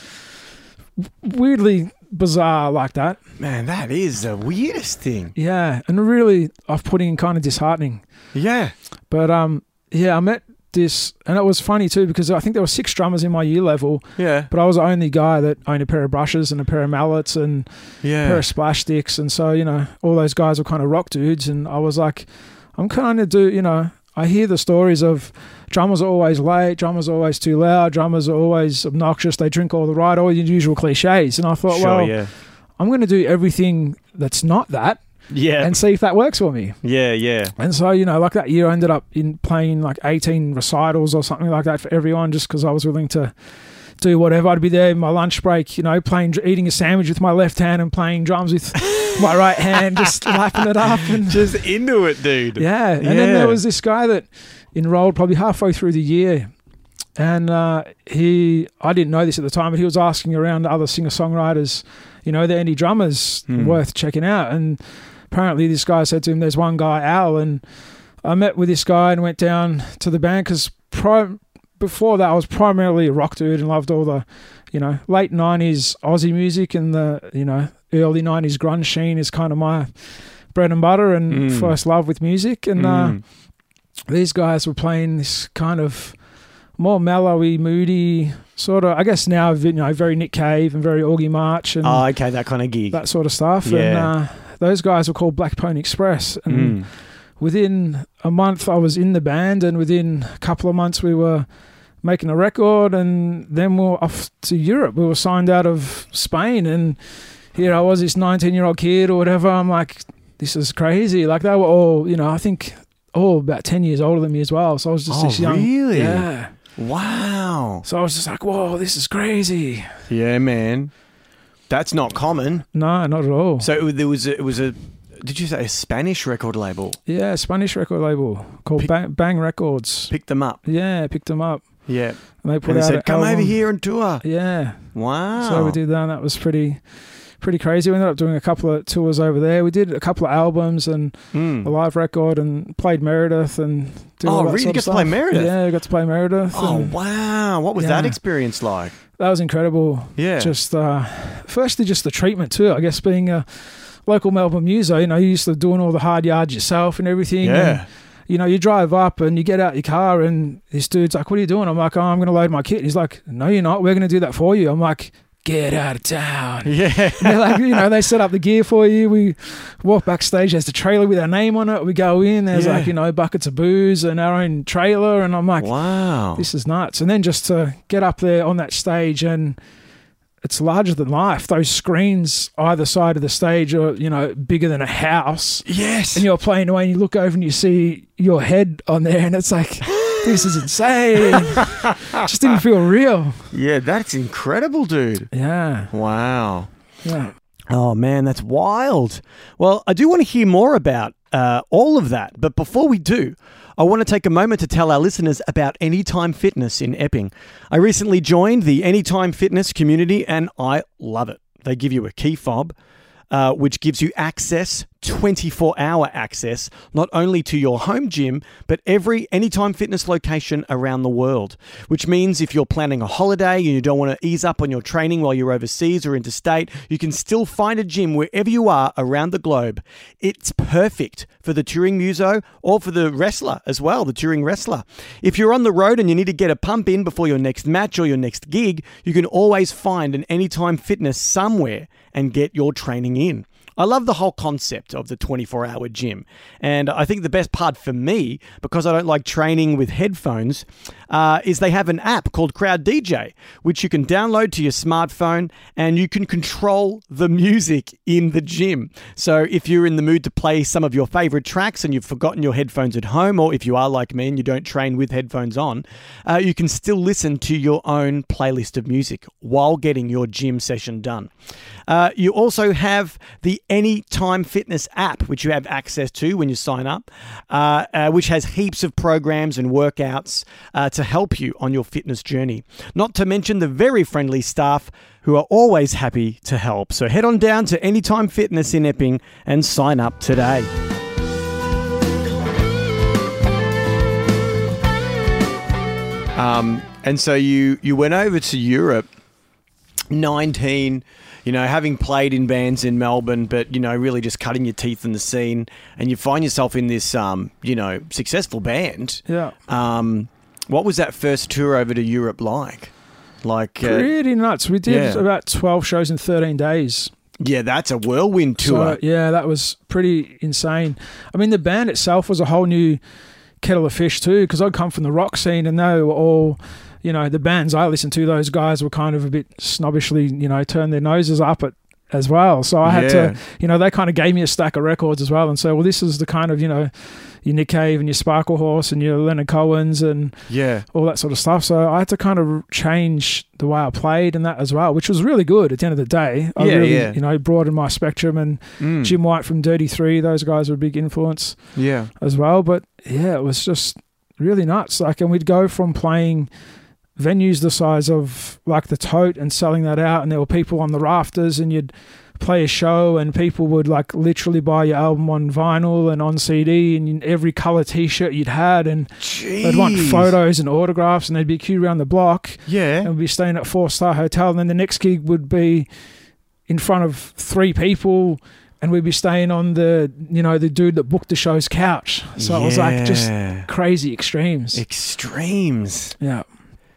weirdly bizarre, like that. Man, that is the weirdest thing. Yeah, and really off-putting and kind of disheartening. Yeah. But um, yeah, I met this, and it was funny too because I think there were six drummers in my year level, Yeah. but I was the only guy that owned a pair of brushes and a pair of mallets and a pair of splash sticks, and so you know all those guys were kind of rock dudes, and I was like, I'm kind of do you know. I hear the stories of drummers are always late, drummers are always too loud, drummers are always obnoxious, they drink all the right, all your usual cliches. And I thought, Sure, well, yeah. I'm going to do everything that's not that Yeah. and see if that works for me. yeah, yeah. And so, you know, like that year, I ended up in playing like 18 recitals or something like that for everyone just because I was willing to do whatever. I'd be there in my lunch break, you know, playing, eating a sandwich with my left hand and playing drums with my right hand, just lapping it up. And Just into it, dude. yeah. And then there was this guy that enrolled probably halfway through the year. And uh, he, I didn't know this at the time, but he was asking around other singer songwriters, you know, are there any drummers Hmm. worth checking out? And apparently this guy said to him, there's one guy, Al. And I met with this guy and went down to the band because pri- before that I was primarily a rock dude and loved all the, you know, late 90s Aussie music and the, you know, early 90s grunge scene is kind of my bread and butter and Mm. first love with music. And uh, Mm. these guys were playing this kind of more mellowy, moody sort of. I guess now, you know, very Nick Cave and very Augie March and Oh, okay, that kind of gig. that sort of stuff. And Yeah. uh, those guys were called Black Pony Express. And Mm. within a month, I was in the band, and within a couple of months, we were making a record, and then we are off to Europe. We were signed out of Spain, and here I was, this 19 year old kid or whatever. I'm like, this is crazy. Like they were all, you know, I think all about 10 years older than me as well. So I was just Oh, this young. really? Yeah. Wow. So I was just like, whoa, this is crazy. Yeah, man. That's not common. No, not at all. So it, there was a, it was a did you say a Spanish record label yeah, Spanish record label called Pick- Bang, Bang Records. picked them up? Yeah, picked them up. Yeah. And they put And they out said, "Come over here and tour." Yeah. Wow. So we did that, and that was pretty, pretty crazy. We ended up doing a couple of tours over there. We did a couple of albums and Mm. a live record, and played Meredith and. Did Oh, all that really? sort You got to play. Meredith? Yeah, I got to play Meredith. Oh and wow! What was that experience like? that was incredible. Yeah. Just uh, firstly, just the treatment too. I guess being a local Melbourne muso, you know, you used to doing all the hard yards yourself and everything. and, yeah. you know, you drive up and you get out your car, and this dude's like, "What are you doing?" I'm like, "Oh, I'm going to load my kit." He's like, "No, you're not. We're going to do that for you." I'm like, "Get out of town." Yeah. They're like, you know, they set up the gear for you. We walk backstage. There's the trailer with our name on it. We go in. There's Yeah. like, you know, buckets of booze and our own trailer. And I'm like, wow. this is nuts. And then just to get up there on that stage and it's larger than life. Those screens either side of the stage are, you know, bigger than a house. yes. And you're playing away and you look over and you see your head on there and it's like, this is insane. just didn't feel real. yeah, that's incredible, dude. Yeah. Wow. Yeah. Oh man, that's wild. Well, I do want to hear more about uh, all of that, but before we do, I want to take a moment to tell our listeners about Anytime Fitness in Epping. I recently joined the Anytime Fitness community, and I love it. They give you a key fob. Uh, which gives you access, 24 hour access, not only to your home gym, but every Anytime Fitness location around the world. Which means if you're planning a holiday and you don't want to ease up on your training while you're overseas or interstate, you can still find a gym wherever you are around the globe. It's perfect for the touring muso or for the wrestler as well, the touring wrestler. If you're on the road and you need to get a pump in before your next match or your next gig, you can always find an Anytime Fitness somewhere and get your training in. I love the whole concept of the 24 hour gym. And I think the best part for me, because I don't like training with headphones, uh, is they have an app called Crowd DJ, which you can download to your smartphone and you can control the music in the gym. So if you're in the mood to play some of your favorite tracks and you've forgotten your headphones at home, or if you are like me and you don't train with headphones on, uh, you can still listen to your own playlist of music while getting your gym session done. Uh, you also have the Anytime Fitness app, which you have access to when you sign up, uh, uh, which has heaps of programs and workouts uh, to help you on your fitness journey. Not to mention the very friendly staff who are always happy to help. So head on down to Anytime Fitness in Epping and sign up today. Um, and so you you went over to Europe, nineteen, you know, having played in bands in Melbourne, but you know, really just cutting your teeth in the scene, and you find yourself in this, um, you know, successful band. Yeah. Um, what was that first tour over to Europe like? Like, uh, Pretty nuts. We did yeah. about 12 shows in 13 days. yeah, that's a whirlwind tour. So, yeah, that was pretty insane. I mean, the band itself was a whole new kettle of fish too, because I'd come from the rock scene, and they were all, you know, the bands I listened to. Those guys were kind of a bit snobbishly, you know, turned their noses up at as well. So I had Yeah. to, you know, they kind of gave me a stack of records as well, and so well, this is the kind of, you know, your Nick Cave and your Sparklehorse and your Leonard Cohen's and yeah, all that sort of stuff. So I had to kind of change the way I played and that as well, which was really good at the end of the day. I Yeah, really, yeah. you know, broadened my spectrum and Mm. Jim White from Dirty Three, those guys were a big influence yeah, as well. But yeah, it was just really nuts. Like, and we'd go from playing venues the size of like the Tote and selling that out, and there were people on the rafters, and you'd play a show, and people would like literally buy your album on vinyl and on CD, and every color T-shirt you'd had, and they'd want photos and autographs, and they'd be queued around the block Yeah, and we'd be staying at four star hotel. And then the next gig would be in front of three people, and we'd be staying on the you know the dude that booked the show's couch. So it was like just crazy extremes. extremes. yeah,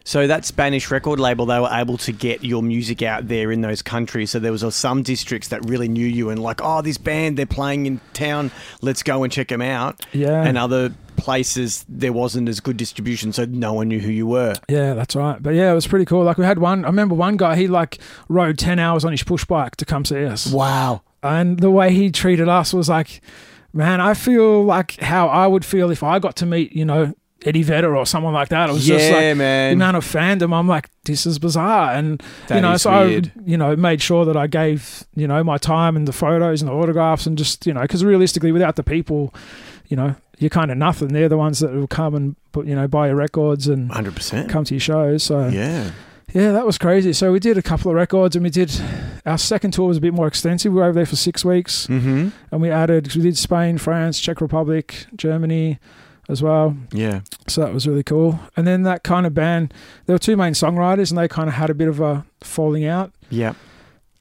So that Spanish record label, they were able to get your music out there in those countries. So there was uh, some districts that really knew you and like, oh, this band they're playing in town, let's go and check them out. yeah, And other places there wasn't as good distribution, so no one knew who you were. Yeah, that's right. But yeah, it was pretty cool. Like we had one. I remember one guy. He like rode ten hours on his push bike to come see us, Wow. and the way he treated us was like, man, I feel like how I would feel if I got to meet you know Eddie Vedder or someone like that. It was yeah, just like the man. amount of fandom. I'm like, this is bizarre, and That you know, so weird. I you know made sure that I gave you know my time and the photos and the autographs and just you know because realistically, without the people, you know, you're kind of nothing. They're the ones that will come and put you know buy your records and 100%. come to your shows. So Yeah. yeah, that was crazy. So we did a couple of records, and we did our second tour was a bit more extensive. We were over there for six weeks, Mm-hmm. and we added we did Spain, France, Czech Republic, Germany, as well. Yeah. So that was really cool. And then that kind of band, there were two main songwriters, and they kind of had a bit of a falling out. Yeah.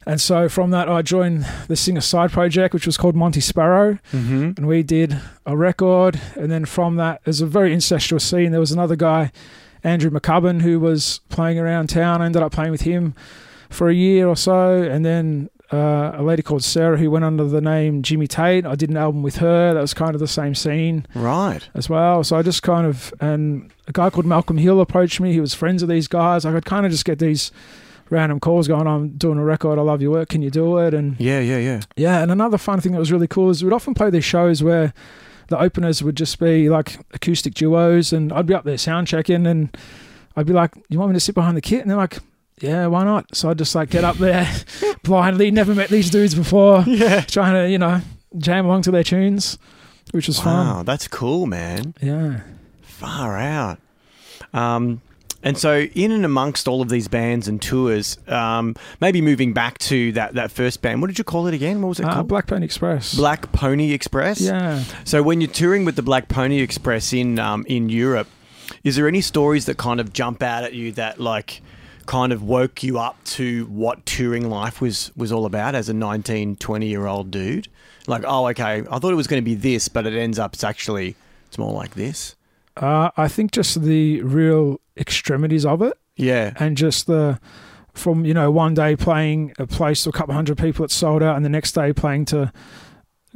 And so from that, I joined the singer side project, which was called Monty Sparrow, Mm-hmm. and we did a record. And then from that, there's a very incestuous scene. There was another guy, Andrew McCubbin, who was playing around town. I ended up playing with him for a year or so, and then uh, a lady called Sarah who went under the name Jimmy Tate. I did an album with her. That was kind of the same scene Right. as well. So I just kind of and a guy called Malcolm Hill approached me. He was friends of these guys. I could kind of just get these random calls going. I'm doing a record. I love your work. Can you do it? And Yeah, yeah, yeah. yeah, and another fun thing that was really cool is we'd often play these shows where the openers would just be like acoustic duos, and I'd be up there sound checking, and I'd be like, "You want me to sit behind the kit?" And they're like, "Yeah, why not?" So I'd just like get up there blindly, never met these dudes before, Yeah. trying to you know jam along to their tunes, which was Wow, fun. Wow, that's cool, man. Yeah. Far out. Um, and so, in and amongst all of these bands and tours, um, maybe moving back to that, that first band, what did you call it again? What was it Uh, called? Black Pony Express. Black Pony Express. Yeah. So, when you're touring with the Black Pony Express in um, in Europe, is there any stories that kind of jump out at you that like kind of woke you up to what touring life was was all about as a 19, 20 year old dude? Like, oh, okay, I thought it was going to be this, but it ends up it's actually it's more like this. Uh, I think just the real extremities of it Yeah. and just the from you know one day playing a place to a couple hundred people that sold out and the next day playing to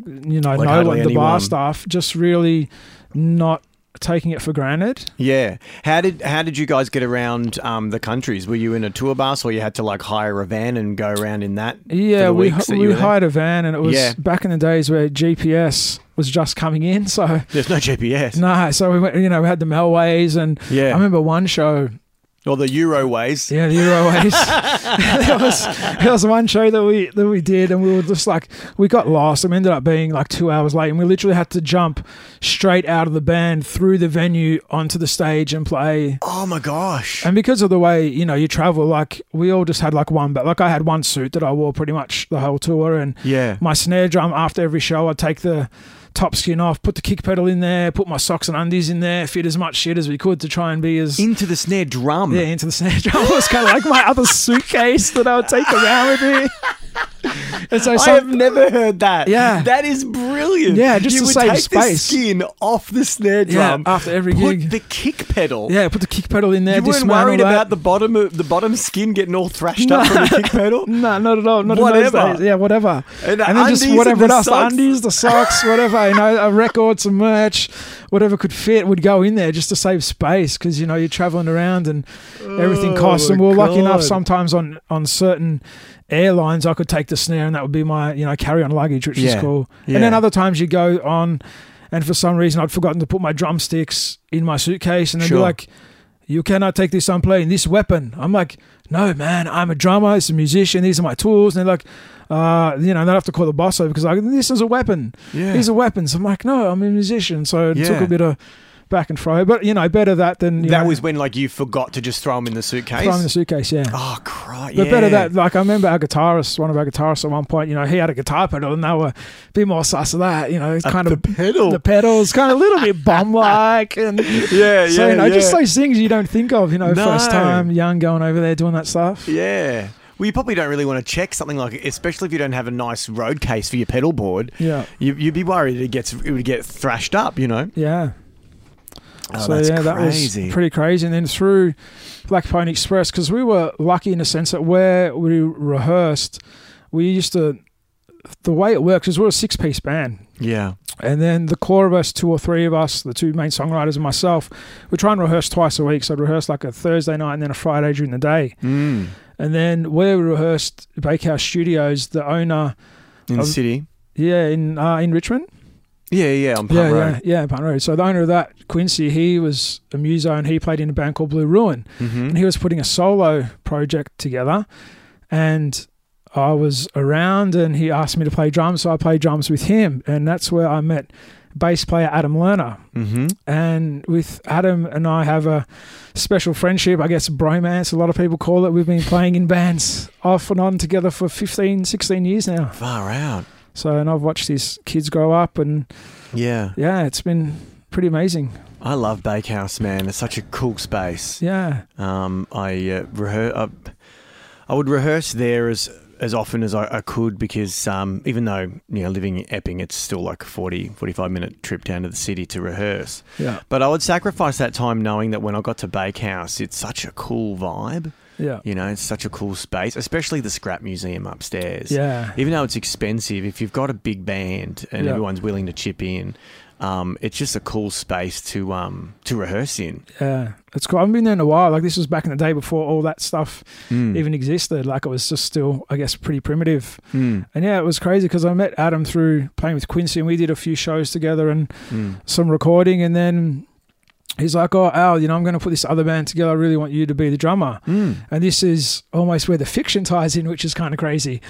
you know Like no one the bar staff just really not taking it for granted Yeah. How did how did you guys get around um, the countries? Were you in a tour bus, or you had to like hire a van and go around in that? yeah we that we there? hired a van and it was Yeah. back in the days where GPS was just coming in so There's no GPS. no so we went you know we had the Melways and Yeah. I remember one show or the Euro Euroways. Yeah, the Euroways. there was there was one show that we that we did, and we were just like we got lost, and we ended up being like two hours late, and we literally had to jump straight out of the band through the venue onto the stage and play. Oh my gosh. And because of the way you know you travel, like we all just had like one, but like I had one suit that I wore pretty much the whole tour, and yeah. my snare drum after every show, I'd take the top skin off, put the kick pedal in there, put my socks and undies in there, fit as much shit as we could to try and be as Into the snare drum. yeah, into the snare drum. It was kind of like my other suitcase that I would take around with me. And so, I have never heard that. Yeah. That is brilliant. Yeah, just you to would save take the space. skin off the snare yeah, drum. after every put gig. the kick pedal. yeah, put the kick pedal in there. You weren't worried about the bottom of, the bottom skin getting all thrashed up from the kick pedal? No, not at all. Not Whatever. Yeah, whatever. And, And then just whatever the else, the undies, the socks, whatever, you know, a record, some merch, whatever could fit would go in there just to save space because, you know, you're traveling around and everything oh costs. Oh, And we were lucky enough sometimes on, on certain airlines, I could take the snare and that would be my, you know, carry on luggage, which Yeah. is cool. Yeah. And then other times you go on and for some reason I'd forgotten to put my drumsticks in my suitcase and they'd Sure. be like, you cannot take this on plane, this weapon. I'm like, no, man, I'm a drummer, it's a musician, these are my tools. And they're like, uh, you know, they'd have to call the boss over because like, this is a weapon. Yeah. These are weapons. I'm like, no, I'm a musician. So it took a bit of back and fro. But, you know, better that than, that know, was when like you forgot to just throw them in the suitcase. throw 'em in the suitcase, yeah. oh, cry. But yeah. better that, like I remember our guitarist, one of our guitarists at one point, you know, he had a guitar pedal and they were a bit more sus of that, you know, it's Uh, kind the of pedal. the pedals, kind of a little bit bum like, and yeah, so yeah, you know, yeah. just those things you don't think of, you know, No. first time young going over there doing that stuff. Yeah. Well, you probably don't really want to check something like, especially if you don't have a nice road case for your pedal board. Yeah, You, you'd be worried it gets it would get thrashed up, you know. yeah. Oh, so yeah, that crazy. was pretty crazy. And then through Black Pony Express, because we were lucky in the sense that where we rehearsed, we used to. The way it works is we're a six-piece band. Yeah, And then the core of us, two or three of us, the two main songwriters and myself, we try and rehearse twice a week. So I'd rehearse like a Thursday night and then a Friday during the day. Mm. And then where we rehearsed Bakehouse Studios, the owner, In the Um, city. yeah, in uh, in Richmond. Yeah, yeah, on Punt yeah, Road. yeah, yeah, Punt Road. So the owner of that, Quincy, he was a muso and he played in a band called Blue Ruin. Mm-hmm. and he was putting a solo project together and I was around and he asked me to play drums so I played drums with him and that's where I met bass player Adam Lerner Mm-hmm. and with Adam and I have a special friendship I guess bromance a lot of people call it we've been playing in bands off and on together for 15 16 years now Far out. So and I've watched these kids grow up and Yeah. yeah it's been pretty amazing I love Bakehouse, man. It's such a cool space. yeah Um, I uh, rehearse. I, I would rehearse there as as often as I, I could because um, even though you know living in Epping, it's still like a 40, 45 minute trip down to the city to rehearse. yeah But I would sacrifice that time knowing that when I got to Bakehouse, it's such a cool vibe. Yeah You know, it's such a cool space, especially the scrap museum upstairs. yeah Even though it's expensive, if you've got a big band and Yeah. everyone's willing to chip in, um, it's just a cool space to um, to rehearse in. Yeah, it's cool. I haven't been there in a while. Like this was back in the day before all that stuff Mm. even existed. Like it was just still, I guess, pretty primitive. Mm. And yeah, it was crazy because I met Adam through playing with Quincy, and we did a few shows together and Mm. some recording. And then he's like, "Oh, Al, you know, I'm going to put this other band together. I really want you to be the drummer." Mm. And this is almost where the fiction ties in, which is kind of crazy.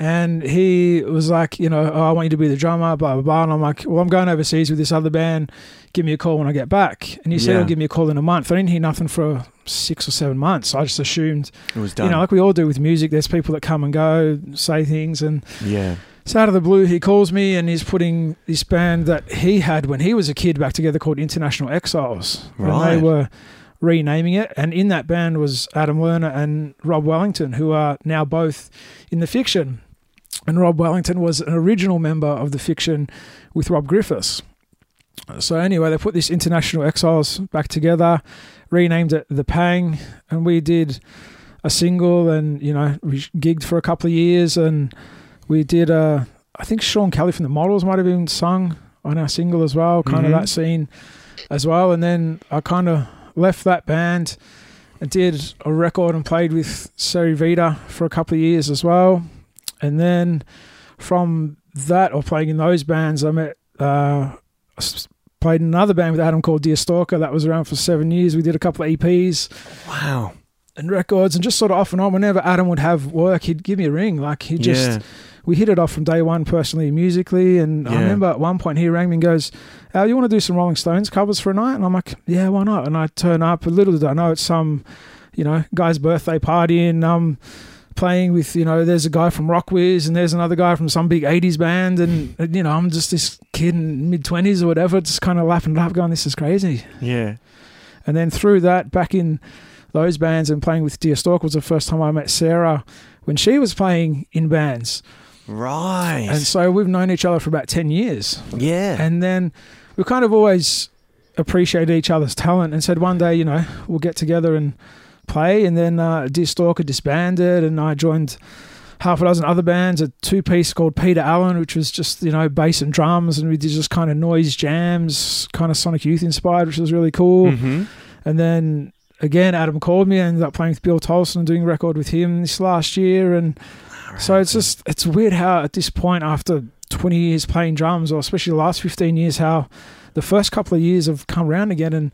And he was like, you know, oh, I want you to be the drummer, blah, blah, blah. And I'm like, well, I'm going overseas with this other band. Give me a call when I get back. And he said, Yeah. he'll give me a call in a month. I didn't hear nothing for six or seven months. I just assumed, It was done. you know, like we all do with music, there's people that come and go, say things. And yeah. So out of the blue, he calls me and he's putting this band that he had when he was a kid back together called International Exiles. And they were renaming it. And in that band was Adam Lerner and Rob Wellington, who are now both in the fiction. And Rob Wellington was an original member of the fiction with Rob Griffiths. So anyway, they put this International Exiles back together, renamed it The Pang, and we did a single and, you know, we gigged for a couple of years and we did uh I think Sean Kelly from the Models might have been sung on our single as well, kind Mhm. of that scene as well. And then I kind of left that band and did a record and played with Seri Vita for a couple of years as well. And then from that, or playing in those bands, I met, uh, played in another band with Adam called Dear Stalker. That was around for seven years. We did a couple of EPs Wow. And records and just sort of off and on. Whenever Adam would have work, he'd give me a ring. Like he just, yeah. we hit it off from day one personally, musically. And I remember at one point he rang me and goes, Al, you want to do some Rolling Stones covers for a night? And I'm like, yeah, why not? And I turn up. A Little did I know it's some, you know, guy's birthday party and um, playing with, you know, there's a guy from Rockwiz and there's another guy from some big 80s band. And, and, you know, I'm just this kid in mid 20s or whatever, just kind of laughing it up, going, this is crazy. Yeah. And then through that, back in those bands and playing with Dear Stalker was the first time I met Sarah when she was playing in bands. Right. And so we've known each other for about 10 years. yeah. And then we kind of always appreciated each other's talent and said one day, you know, we'll get together and play. And then uh, Dear Stalker disbanded and I joined half a dozen other bands, a two piece called Peter Allen, which was just, you know, bass and drums. And we did just kind of noise jams, kind of Sonic Youth inspired, which was really cool. hmm And then again, Adam called me. I ended up playing with Bill Tolson, and doing record with him this last year. And so it's just, it's weird how at this point, after 20 years playing drums, or especially the last 15 years, how the first couple of years have come around again in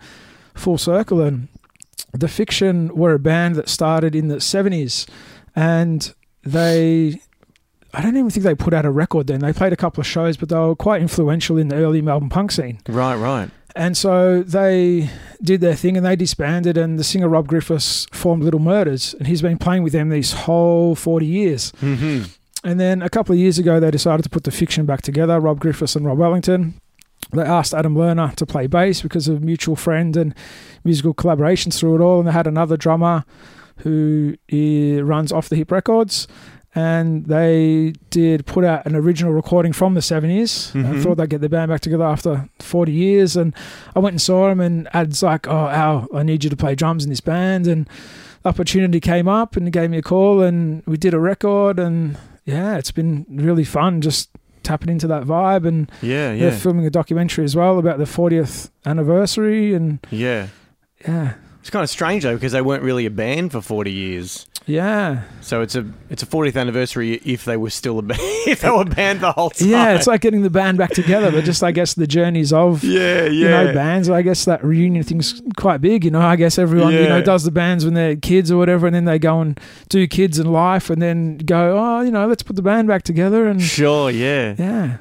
full circle. And The Fiction were a band that started in the 70s. And they, I don't even think they put out a record then. They played a couple of shows, but they were quite influential in the early Melbourne punk scene. Right, right. And so they did their thing and they disbanded, and the singer Rob Griffiths formed Little Murders, and he's been playing with them these whole 40 years. Mm-hmm. And then a couple of years ago, they decided to put the fiction back together Rob Griffiths and Rob Wellington. They asked Adam Lerner to play bass because of mutual friend and musical collaborations through it all. And they had another drummer who runs Off the Hip Records. And they did put out an original recording from the 70s. I Mhm. thought they'd get the band back together after 40 years. And I went and saw them and Ad's like, Oh, Al, I need you to play drums in this band. And the opportunity came up, and he gave me a call, and we did a record. And yeah, it's been really fun just tapping into that vibe. And Yeah, they're yeah, filming a documentary as well about the 40th anniversary. And yeah. yeah, It's kind of strange though because they weren't really a band for forty years. Yeah, So it's a it's a 40th anniversary if they were still a band, if they were banned the whole time. yeah. It's like getting the band back together, but just I guess the journeys of yeah, yeah. you know bands. I guess that reunion thing's quite big. You know, I guess everyone you know does the bands when they're kids or whatever, and then they go and do kids in life, and then go, oh, you know, let's put the band back together. And Sure, yeah. yeah,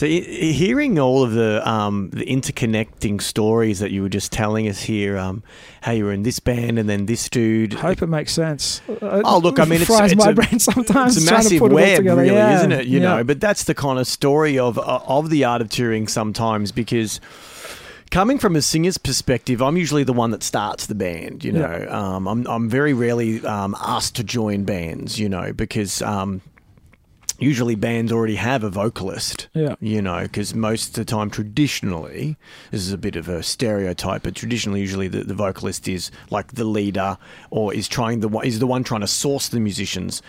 So hearing all of the um, the interconnecting stories that you were just telling us here, um, how you were in this band and then this dude. I hope it makes sense. Oh, look, I mean, it's- fries it's my a- brain sometimes. it's a massive it web, really, Yeah. isn't it? You Yeah. know, but that's the kind of story of uh, of the art of touring sometimes because. Coming from a singer's perspective, I'm usually the one that starts the band. You know, um, I'm I'm very rarely um, asked to join bands. You know, because um, usually bands already have a vocalist. Yeah. You know, because most of the time, traditionally, this is a bit of a stereotype, but traditionally, usually the, the vocalist is like the leader or is trying the one is the one trying to source the musicians.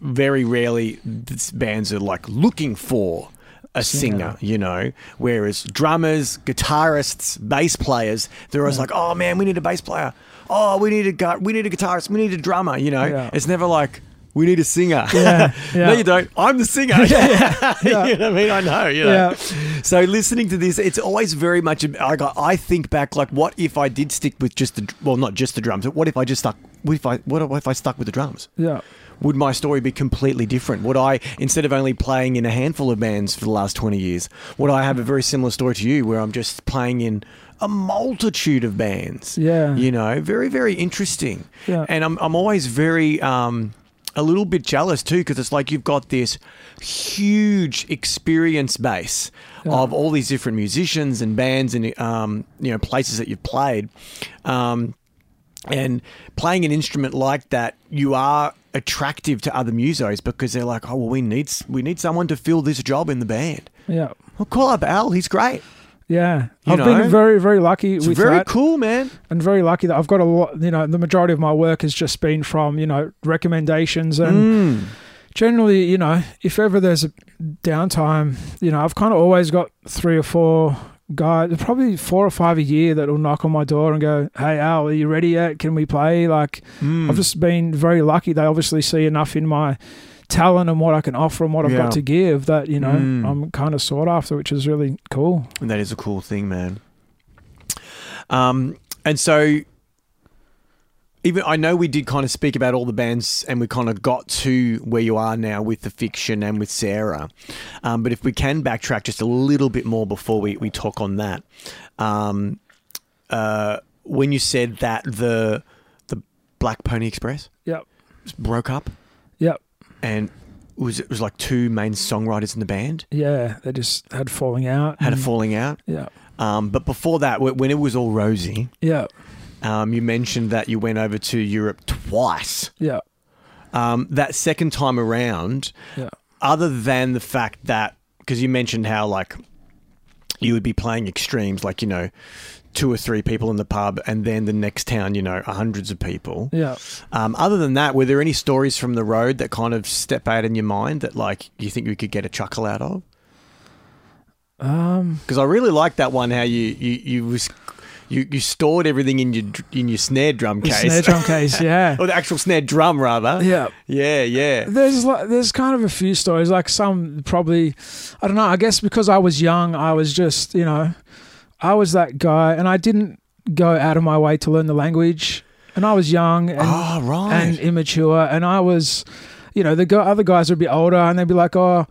Very rarely, this bands are like looking for a singer, you know. Whereas drummers, guitarists, bass players, they're always like, "Oh man, we need a bass player. Oh, we need a gu- we need a guitarist. We need a drummer." You know, Yeah. it's never like. We need a singer. Yeah, no, you don't. I'm the singer. yeah. you know what I mean? I know. You know. Yeah. So listening to this, it's always very much. I got. I think back, like, what if I did stick with just the well, not just the drums, but what if I just stuck? What if I? What if I stuck with the drums? Yeah. Would my story be completely different? Would I, instead of only playing in a handful of bands for the last twenty years, would I have a very similar story to you, where I'm just playing in a multitude of bands? Yeah. You know, very very interesting. Yeah. And I'm I'm always very um a little bit jealous too because it's like you've got this huge experience base Yeah. of all these different musicians and bands and um you know places that you've played. Um and playing an instrument like that, you are attractive to other musos because they're like, oh well, we need we need someone to fill this job in the band. Yeah. Well, call up Al. He's great. Yeah. You I've know? been very, very lucky It's with very that. cool, man. and very lucky that I've got a lot. You know, the majority of my work has just been from you know recommendations and Mm. generally, you know, if ever there's a downtime, you know, I've kind of always got three or four guys, probably four or five a year that will knock on my door and go, "Hey Al, are you ready yet? Can we play?" Like, Mm. I've just been very lucky. They obviously see enough in my talent and what I can offer and what I've Yeah. got to give that you know Mm. I'm kind of sought after, which is really cool. And that is a cool thing, man. Um, and so even I know we did kind of speak about all the bands, and we kind of got to where you are now with the fiction and with Sarah. Um, but if we can backtrack just a little bit more before we, we talk on that, um, uh, when you said that the the Black Pony Express Yep. broke up. And it was it was like two main songwriters in the band Yeah, they just had falling out. had a falling out. Yeah. Um, but before that, when it was all rosy, Yeah. um, you mentioned that you went over to Europe twice. Yeah. Um, that second time around, Yeah. other than the fact that, because you mentioned how like you would be playing extremes, like you know, two or three people in the pub, and then the next town, you know, hundreds of people. Yeah. Um, other than that, were there any stories from the road that kind of step out in your mind that like you think we could get a chuckle out of? Um. Because I really like that one. How you you you was you, you stored everything in your in your snare drum case, snare drum case. Yeah. or the actual snare drum rather. Yeah. yeah, yeah. There's like, there's kind of a few stories like some probably I don't know I guess because I was young I was just you know I was that guy and I didn't go out of my way to learn the language and I was young and, oh right. and immature and I was you know the gu- other guys would be older and they'd be like oh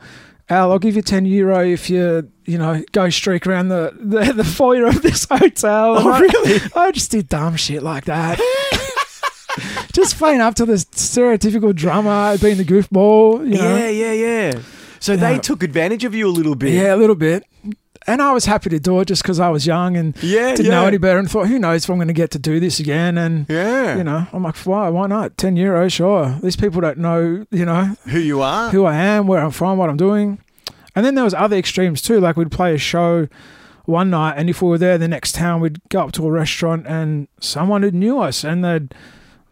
Al I'll give you 10 euro if you you know go streak around the the, the foyer of this hotel oh I- really? I just did dumb shit like that. just playing up to the stereotypical drummer, being the goofball, you know. Yeah, yeah, yeah. So they took advantage of you a little bit. Yeah, a little bit. And I was happy to do it just because I was young and yeah, didn't yeah. know any better and thought, who knows if I'm going to get to do this again. And, Yeah, you know, I'm like, why? Why not? 10 euros, oh, sure. These people don't know, you know, who you are. who I am, where I'm from, what I'm doing. And then there was other extremes too. Like we'd play a show one night, and if we were there the next town, we'd go up to a restaurant, and someone who knew us, and they'd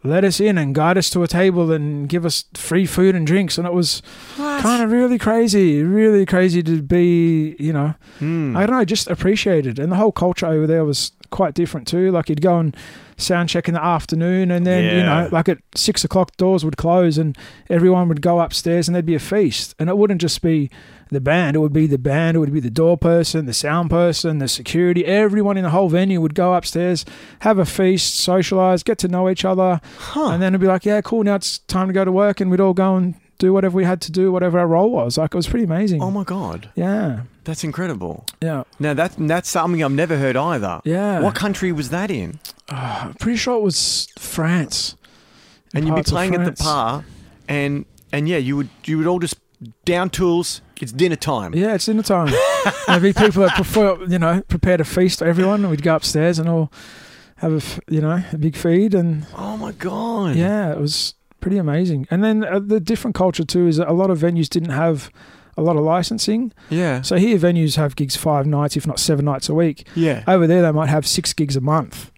let us in and guide us to a table and give us free food and drinks. And it was kind of really crazy, really crazy to be, you know, Hmm. I don't know, just appreciated. And the whole culture over there was quite different too. Like you'd go and sound check in the afternoon, and then you know, like at six o'clock, doors would close, and everyone would go upstairs, and there'd be a feast. And it wouldn't just be the band; it would be the band, it would be the door person, the sound person, the security. Everyone in the whole venue would go upstairs, have a feast, socialize, get to know each other, Huh. and then it'd be like, yeah, cool. Now it's time to go to work, and we'd all go and do whatever we had to do, whatever our role was. Like it was pretty amazing. oh my god, yeah, that's incredible. yeah, Now that that's something I've never heard either. yeah. What country was that in? I'm pretty sure it was France. And you'd be Parts of playing at the France. bar, and and yeah, you would you would all just down tools. It's dinner time. Yeah, it's dinner time. There'd be people that prefer, you know, prepared a feast for everyone, and we'd go upstairs and all have a, f- you know, a big feed, and Oh my god. yeah, it was pretty amazing. And then uh, the different culture too is that a lot of venues didn't have a lot of licensing. Yeah. So here, venues have gigs five nights, if not seven nights a week. Yeah. Over there, they might have six gigs a month.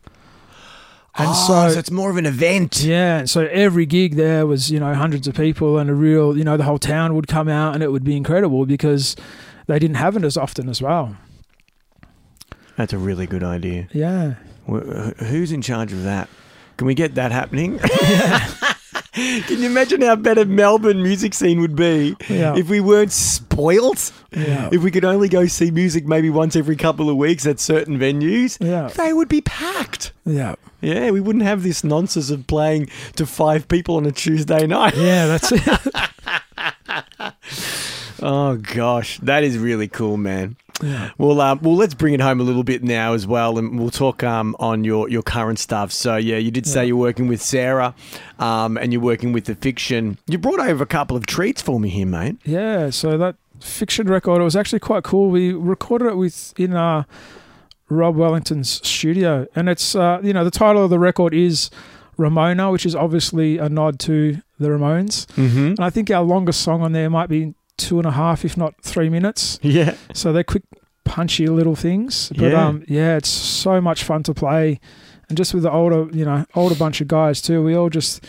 And oh, so, so it's more of an event. Yeah, and so every gig there was, you know, hundreds of people and a real, you know, the whole town would come out and it would be incredible because they didn't have it as often as well. That's a really good idea. Yeah. Wh- wh- Who's in charge of that? Can we get that happening? Can you imagine how better Melbourne music scene would be Yeah. if we weren't spoilt? Yeah. If we could only go see music maybe once every couple of weeks at certain venues, Yeah. they would be packed. Yeah. Yeah, we wouldn't have this nonsense of playing to five people on a Tuesday night. Yeah, that's it. Oh gosh, that is really cool, man. Yeah. Well, um, well, let's bring it home a little bit now as well, and we'll talk um, on your, your current stuff. So, yeah, you did say Yeah. you're working with Sarah, um, and you're working with the fiction. You brought over a couple of treats for me here, mate. Yeah, so that fiction record it was actually quite cool. We recorded it with in uh, Rob Wellington's studio, and it's uh, you know the title of the record is Ramona, which is obviously a nod to the Ramones. Mm-hmm. And I think our longest song on there might be two and a half, if not three minutes. Yeah. So they're quick, punchy little things. But Yeah. um, yeah, it's so much fun to play, and just with the older, you know, older bunch of guys too. We all just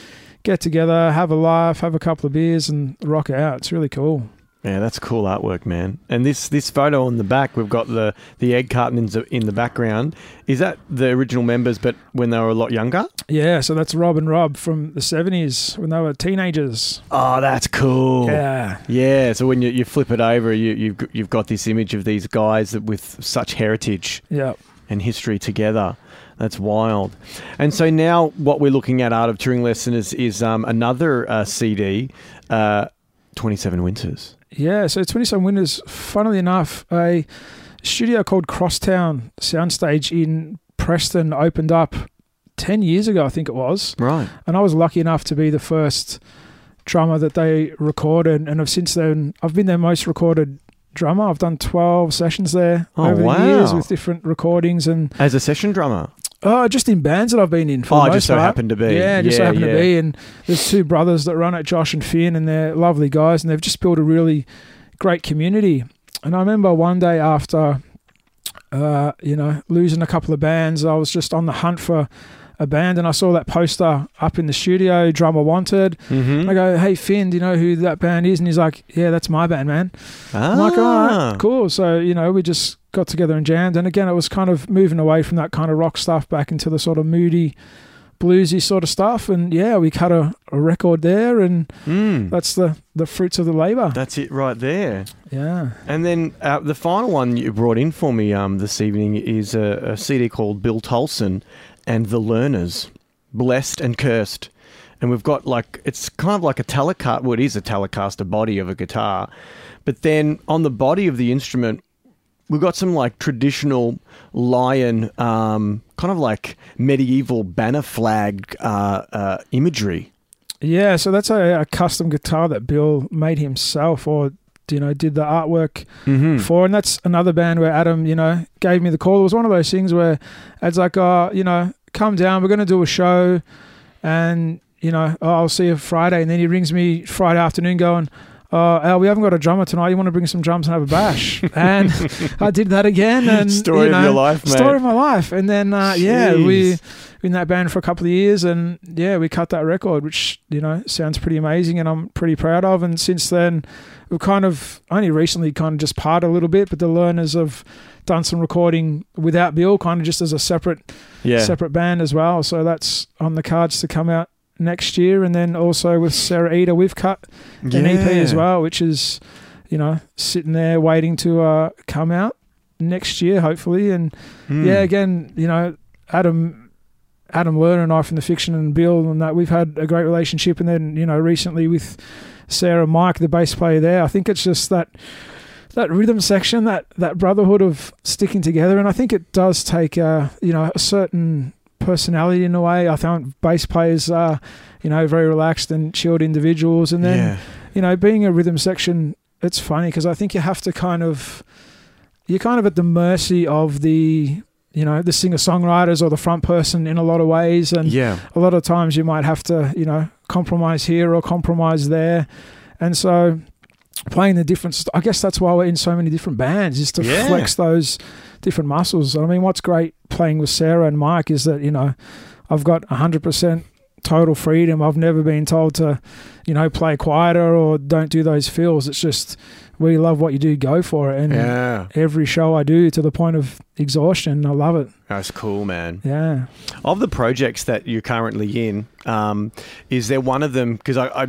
get together, have a laugh, have a couple of beers, and rock it out. It's really cool. Yeah, that's cool artwork, man. And this this photo on the back, we've got the the egg carton in the, in the background. Is that the original members, but when they were a lot younger? Yeah, so that's Rob and Rob from the seventies when they were teenagers. Oh, that's cool. Yeah, Yeah, so when you, you flip it over, you, you've you've got this image of these guys with such heritage yeah, and history together. That's wild. And so now what we're looking at, Art of Touring Lesson, is, is um, another uh, CD, uh, 27 Winters. Yeah. So Twenty Seven Winters, funnily enough, a studio called Crosstown Soundstage in Preston opened up ten years ago, I think it was. Right. and I was lucky enough to be the first drummer that they recorded, and I've since then I've been their most recorded drummer. I've done twelve sessions there Oh, over wow. the years with different recordings and As a session drummer. Oh, just in bands that I've been in. For Oh, just so part. happened to be. Yeah, just so happened yeah. to be. And there's two brothers that run it, Josh and Finn, and they're lovely guys, and they've just built a really great community. And I remember one day after, uh, you know, losing a couple of bands, I was just on the hunt for a band, and I saw that poster up in the studio, drummer wanted. Mm-hmm. I go, hey Finn, do you know who that band is? And he's like, yeah, that's my band, man. ah. I'm like, all right, cool. So you know, we just got together and jammed, and again, it was kind of moving away from that kind of rock stuff back into the sort of moody, bluesy sort of stuff. And yeah, we cut a, a record there, and Mm. that's the the fruits of the labor. That's it right there. Yeah, And then uh, the final one you brought in for me um, this evening is a, a CD called Bill Tolson and the Learners, Blessed and Cursed. And we've got like, it's kind of like a Telecaster, well, it is a Telecaster body of a guitar. But then on the body of the instrument, we've got some like traditional lion, um, kind of like medieval banner flag uh, uh, imagery. yeah. So that's a, a custom guitar that Bill made himself, or you know, did the artwork Mm-hmm. for. And that's another band where Adam, you know, gave me the call. It was one of those things where Ad's like, oh, you know, come down. We're going to do a show. And, you know, oh, I'll see you Friday. And then he rings me Friday afternoon going, uh, Al, we haven't got a drummer tonight. You want to bring some drums and have a bash? and I did that again. And Story you of know, your life, mate. Story of my life. And then uh, yeah, we in that band for a couple of years, and yeah, we cut that record, which you know sounds pretty amazing, and I'm pretty proud of. And since then, we've kind of only recently kind of just parted a little bit, but the learners have done some recording without Bill, kind of just as a separate Yeah. separate band as well. So that's on the cards to come out next year, and then also with Sarah Eder, we've cut an EP as well, which is you know sitting there waiting to uh, come out next year, hopefully. And Mm. yeah, again, you know, Adam, Adam Lerner and I from the fiction and Bill and that we've had a great relationship, and then you know recently with Sarah Mike, the bass player there. I think it's just that that rhythm section, that that brotherhood of sticking together, and I think it does take uh, you know a certain personality in a way. I found bass players are you know very relaxed and chilled individuals, and then yeah. you know, being a rhythm section, it's funny because I think you have to kind of, you're kind of at the mercy of the, you know, the singer songwriters or the front person in a lot of ways. And Yeah. a lot of times you might have to, you know, compromise here or compromise there. And so playing the different, st- I guess that's why we're in so many different bands is to Yeah. flex those different muscles. I mean, what's great playing with Sarah and Mike is that, you know, I've got 100% total freedom. I've never been told to, you know, play quieter or don't do those fills. It's just we love what you do, go for it. And Yeah. every show I do to the point of exhaustion, I love it. That's cool, man. Yeah. Of the projects that you're currently in, um, is there one of them? Because I, I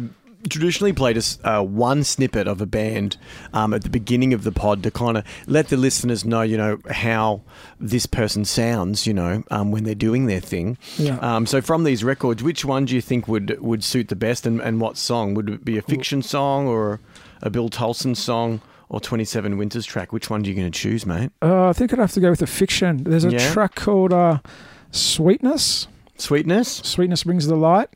traditionally played a s uh, one snippet of a band um, at the beginning of the pod to kind of let the listeners know, you know, how this person sounds, you know, um, when they're doing their thing. Yeah. Um, so from these records, which one do you think would would suit the best, and, and what song would it be? A fiction song or a Bill Tolson song? Or 27 Winters track. Which one are you going to choose, mate? Uh, I think I'd have to go with the fiction. There's a Yeah. track called uh, Sweetness. Sweetness? Sweetness Brings the Light.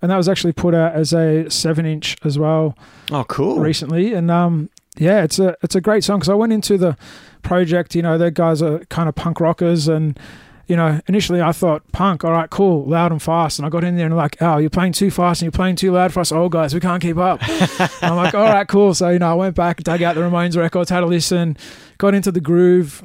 And that was actually put out as a seven inch as well Oh, cool. recently. And um, yeah, it's a it's a great song because I went into the project. You know, the guys are kind of punk rockers, and you know, initially I thought punk, all right, cool, loud and fast. And I got in there and like, oh, you're playing too fast and you're playing too loud for us old guys. We can't keep up. I'm like, all right, cool. So you know, I went back, dug out the Ramones records, had a listen, got into the groove.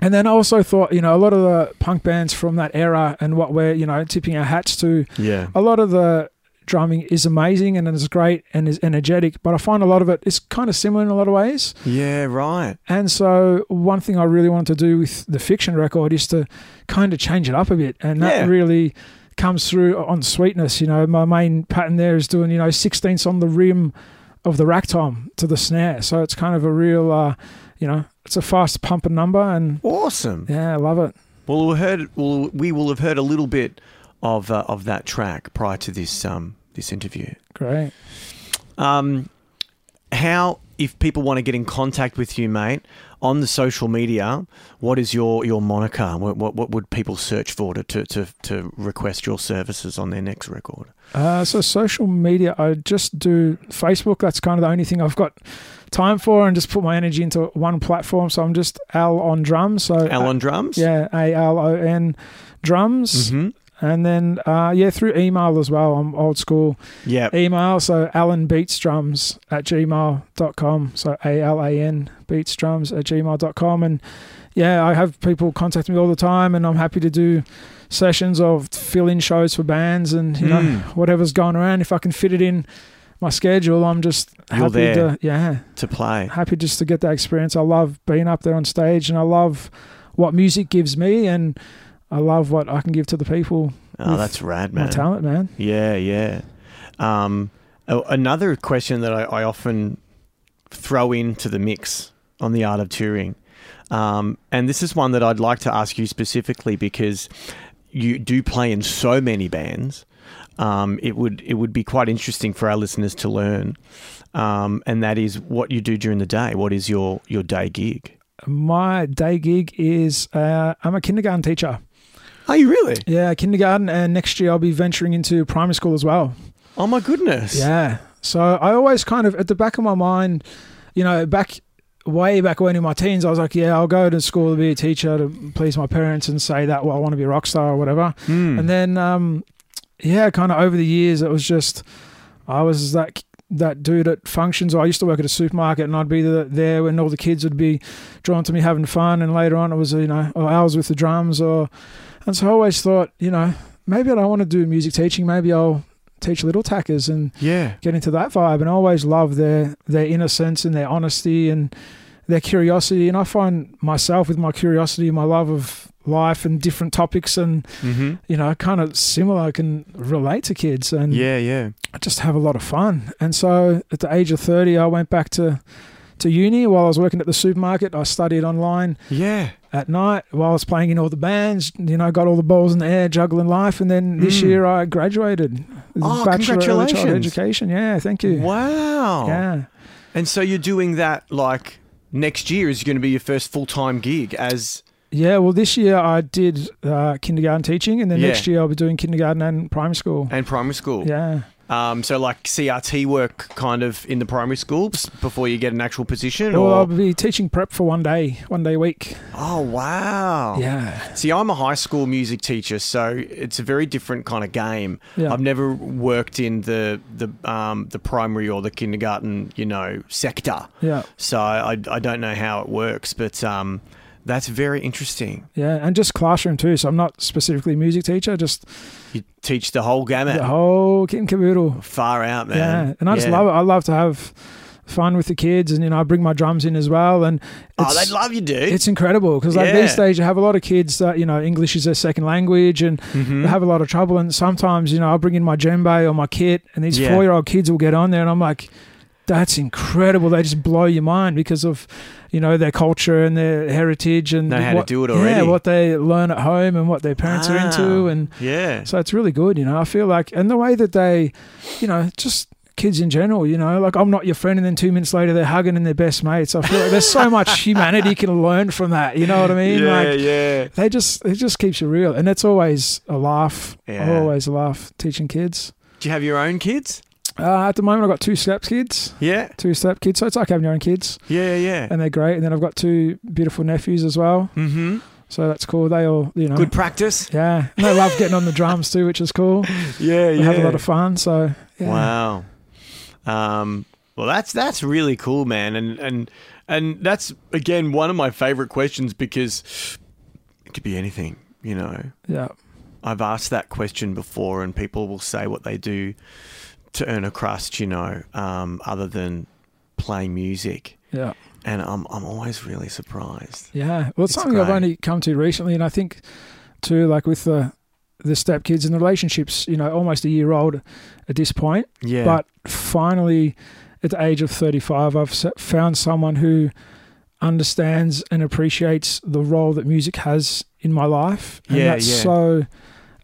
And then I also thought, you know, a lot of the punk bands from that era and what we're, you know, tipping our hats to, Yeah. a lot of the drumming is amazing and is great and is energetic, but I find a lot of it is kind of similar in a lot of ways. Yeah, right. And so one thing I really wanted to do with the fiction record is to kind of change it up a bit, and that Yeah. really comes through on sweetness. You know, my main pattern there is doing you know sixteenths on the rim of the rack tom to the snare, so it's kind of a real, uh, you know, it's a fast pumping number, and Awesome. yeah, I love it. Well, we heard. Well, we will have heard a little bit of uh, of that track prior to this um this interview. Great. Um, how if people want to get in contact with you, mate, on the social media, what is your your moniker? What what, what would people search for to, to to to request your services on their next record? Uh, so social media, I just do Facebook. That's kind of the only thing I've got time for, and just put my energy into one platform. So I'm just Al on drums. So Al on drums. yeah, A L O N drums, hmm and then uh, yeah, through email as well. I'm old school Yeah. email. So Alan Beats Drums at gmail.com. So A L A N Beats Drums at gmail.com. And yeah, I have people contact me all the time, and I'm happy to do sessions of fill in shows for bands and you know Mm. whatever's going around. If I can fit it in my schedule, I'm just You're happy to yeah, To play. happy just to get that experience. I love being up there on stage, and I love what music gives me, and I love what I can give to the people. Oh, that's rad, My man. talent, man. Yeah, yeah. Um, another question that I, I often throw into the mix on the art of touring, um, and this is one that I'd like to ask you specifically because you do play in so many bands. Um, it would it would be quite interesting for our listeners to learn, um, and that is what you do during the day. What is your your day gig? My day gig is uh, I'm a kindergarten teacher. Are you really? Yeah, kindergarten, and next year I'll be venturing into primary school as well. Oh my goodness! Yeah. So I always kind of at the back of my mind, you know, back way back when in my teens, I was like, yeah, I'll go to school to be a teacher to please my parents and say that, well, I want to be a rock star or whatever. Hmm. And then, um, yeah, kind of over the years, it was just I was that that dude at functions. I used to work at a supermarket, and I'd be the, there when all the kids would be drawn to me having fun. And later on, it was you know or hours with the drums, or and so I always thought, you know, maybe I don't want to do music teaching. Maybe I'll teach little tackers and Yeah. get into that vibe. And I always love their their innocence and their honesty and their curiosity. And I find myself with my curiosity, my love of life and different topics, and Mm-hmm. you know, kind of similar. I can relate to kids and Yeah, yeah. I just have a lot of fun. And so at the age of 30, I went back to, to uni while I was working at the supermarket. I studied online Yeah. at night while I was playing in all the bands, you know, got all the balls in the air, juggling life. And then this Mm. year I graduated. Oh, Bachelor of Early congratulations. Education. Yeah, thank you. Wow. Yeah. And so you're doing that like next year is going to be your first full time gig as Yeah, well, this year I did uh, kindergarten teaching, and then Yeah. next year I'll be doing kindergarten and primary school. and primary school. Yeah. Um, so like CRT work kind of in the primary schools before you get an actual position. Well, or I'll be teaching prep for one day, one day a week. oh wow. Yeah. See, I'm a high school music teacher, so it's a very different kind of game. Yeah. I've never worked in the the um, the primary or the kindergarten, you know, sector. Yeah. So I, I don't know how it works, but um, that's very interesting. Yeah. And just classroom too. So I'm not specifically a music teacher, just You teach the whole gamut. the whole kit and caboodle. Far out, man. Yeah. And I just love it. I love to have fun with the kids, and, you know, I bring my drums in as well. And Oh, they love you, dude. it's incredible because, like, Yeah. these days you have a lot of kids that, you know, English is their second language and Mhm. they have a lot of trouble. And sometimes, you know, I'll bring in my djembe or my kit, and these Yeah. four year old kids will get on there, and I'm like, that's incredible. They just blow your mind because of, you know, their culture and their heritage and Know how to what, do it already. Yeah, what they learn at home and what their parents are into. Ah, and yeah. so it's really good, you know. I feel like, and the way that they, you know, just kids in general, you know, like I'm not your friend, and then two minutes later they're hugging and they're best mates. I feel like there's so much humanity can learn from that. You know what I mean? yeah, like yeah. they just it just keeps you real, and it's always a laugh. Yeah. Always a laugh teaching kids. Do you have your own kids? Uh, at the moment, I've got two step kids, Yeah. two step kids, so it's like having your own kids, Yeah, yeah. and they're great. And then I've got two beautiful nephews as well, Mm-hmm. so that's cool. They all, you know, Good practice. yeah, and they love getting on the drums too, which is cool. Yeah, We have a lot of fun. So yeah. Wow. Um, well, that's that's really cool, man, and and and that's again one of my favorite questions because it could be anything. You know, yeah, I've asked that question before, and people will say what they do to earn a crust. You know, um, other than playing music, yeah. and I'm I'm always really surprised. Yeah, well, it's, It's something I've only come to recently, and I think too, like with the the step kids and the relationships, you know, almost a year old at this point. Yeah, But finally, at the age of thirty-five, I've found someone who understands and appreciates the role that music has in my life, and Yeah, that's yeah. so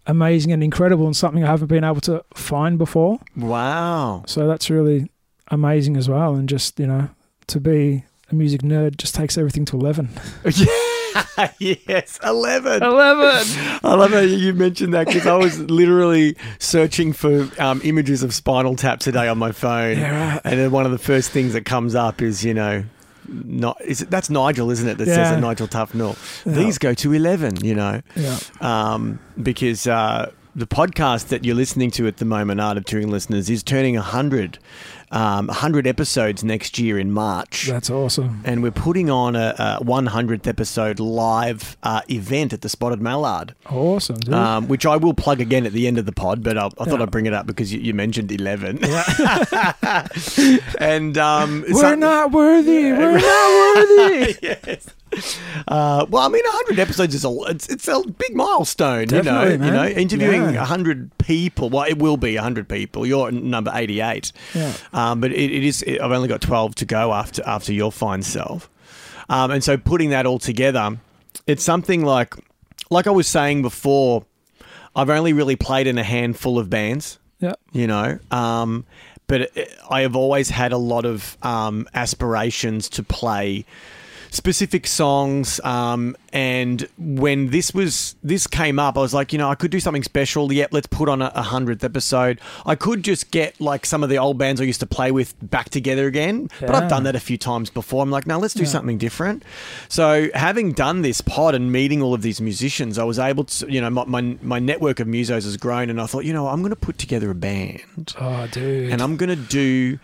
amazing and incredible, and something I haven't been able to find before. wow. So that's really amazing as well, and just you know, to be a music nerd just takes everything to eleven. Yes, eleven. Eleven. I love how you mentioned that because I was literally searching for um, images of Spinal Tap today on my phone, Yeah, right. and then one of the first things that comes up is you know, not is it, that's Nigel, isn't it? That says Yeah. that Nigel Tufnel. Yeah. These go to eleven, you know, Yeah. um, because uh, the podcast that you're listening to at the moment, Art of Touring listeners, is turning hundred. Um, 100 episodes next year in March That's awesome. and we're putting on a, a 100th episode live uh, event at the Spotted Mallard, Awesome, dude. um, which I will plug again at the end of the pod. But I, I thought Yeah. I'd bring it up because you, you mentioned 11. and um, We're some- not worthy. We're not worthy. yes. Uh, well, I mean, 100 episodes is a it's, it's a big milestone. You know, Definitely, you know, interviewing Yeah. 100 people. Well, it will be 100 people. You're number 88. Yeah. Um, but it, it is. I've only got 12 to go after after your fine self. Um, and so putting that all together, it's something like like I was saying before. I've only really played in a handful of bands Yeah. you know. Um, but it- I have always had a lot of um, aspirations to play specific songs. Um, and when this was this came up, I was like, you know, I could do something special. Yep, let's put on a hundredth episode. I could just get like some of the old bands I used to play with back together again. But I've done that a few times before. I'm like, now let's do Yeah. something different. So having done this pod and meeting all of these musicians, I was able to, you know, my my, my network of musos has grown, and I thought, you know, I'm going to put together a band Oh, dude. and I'm going to do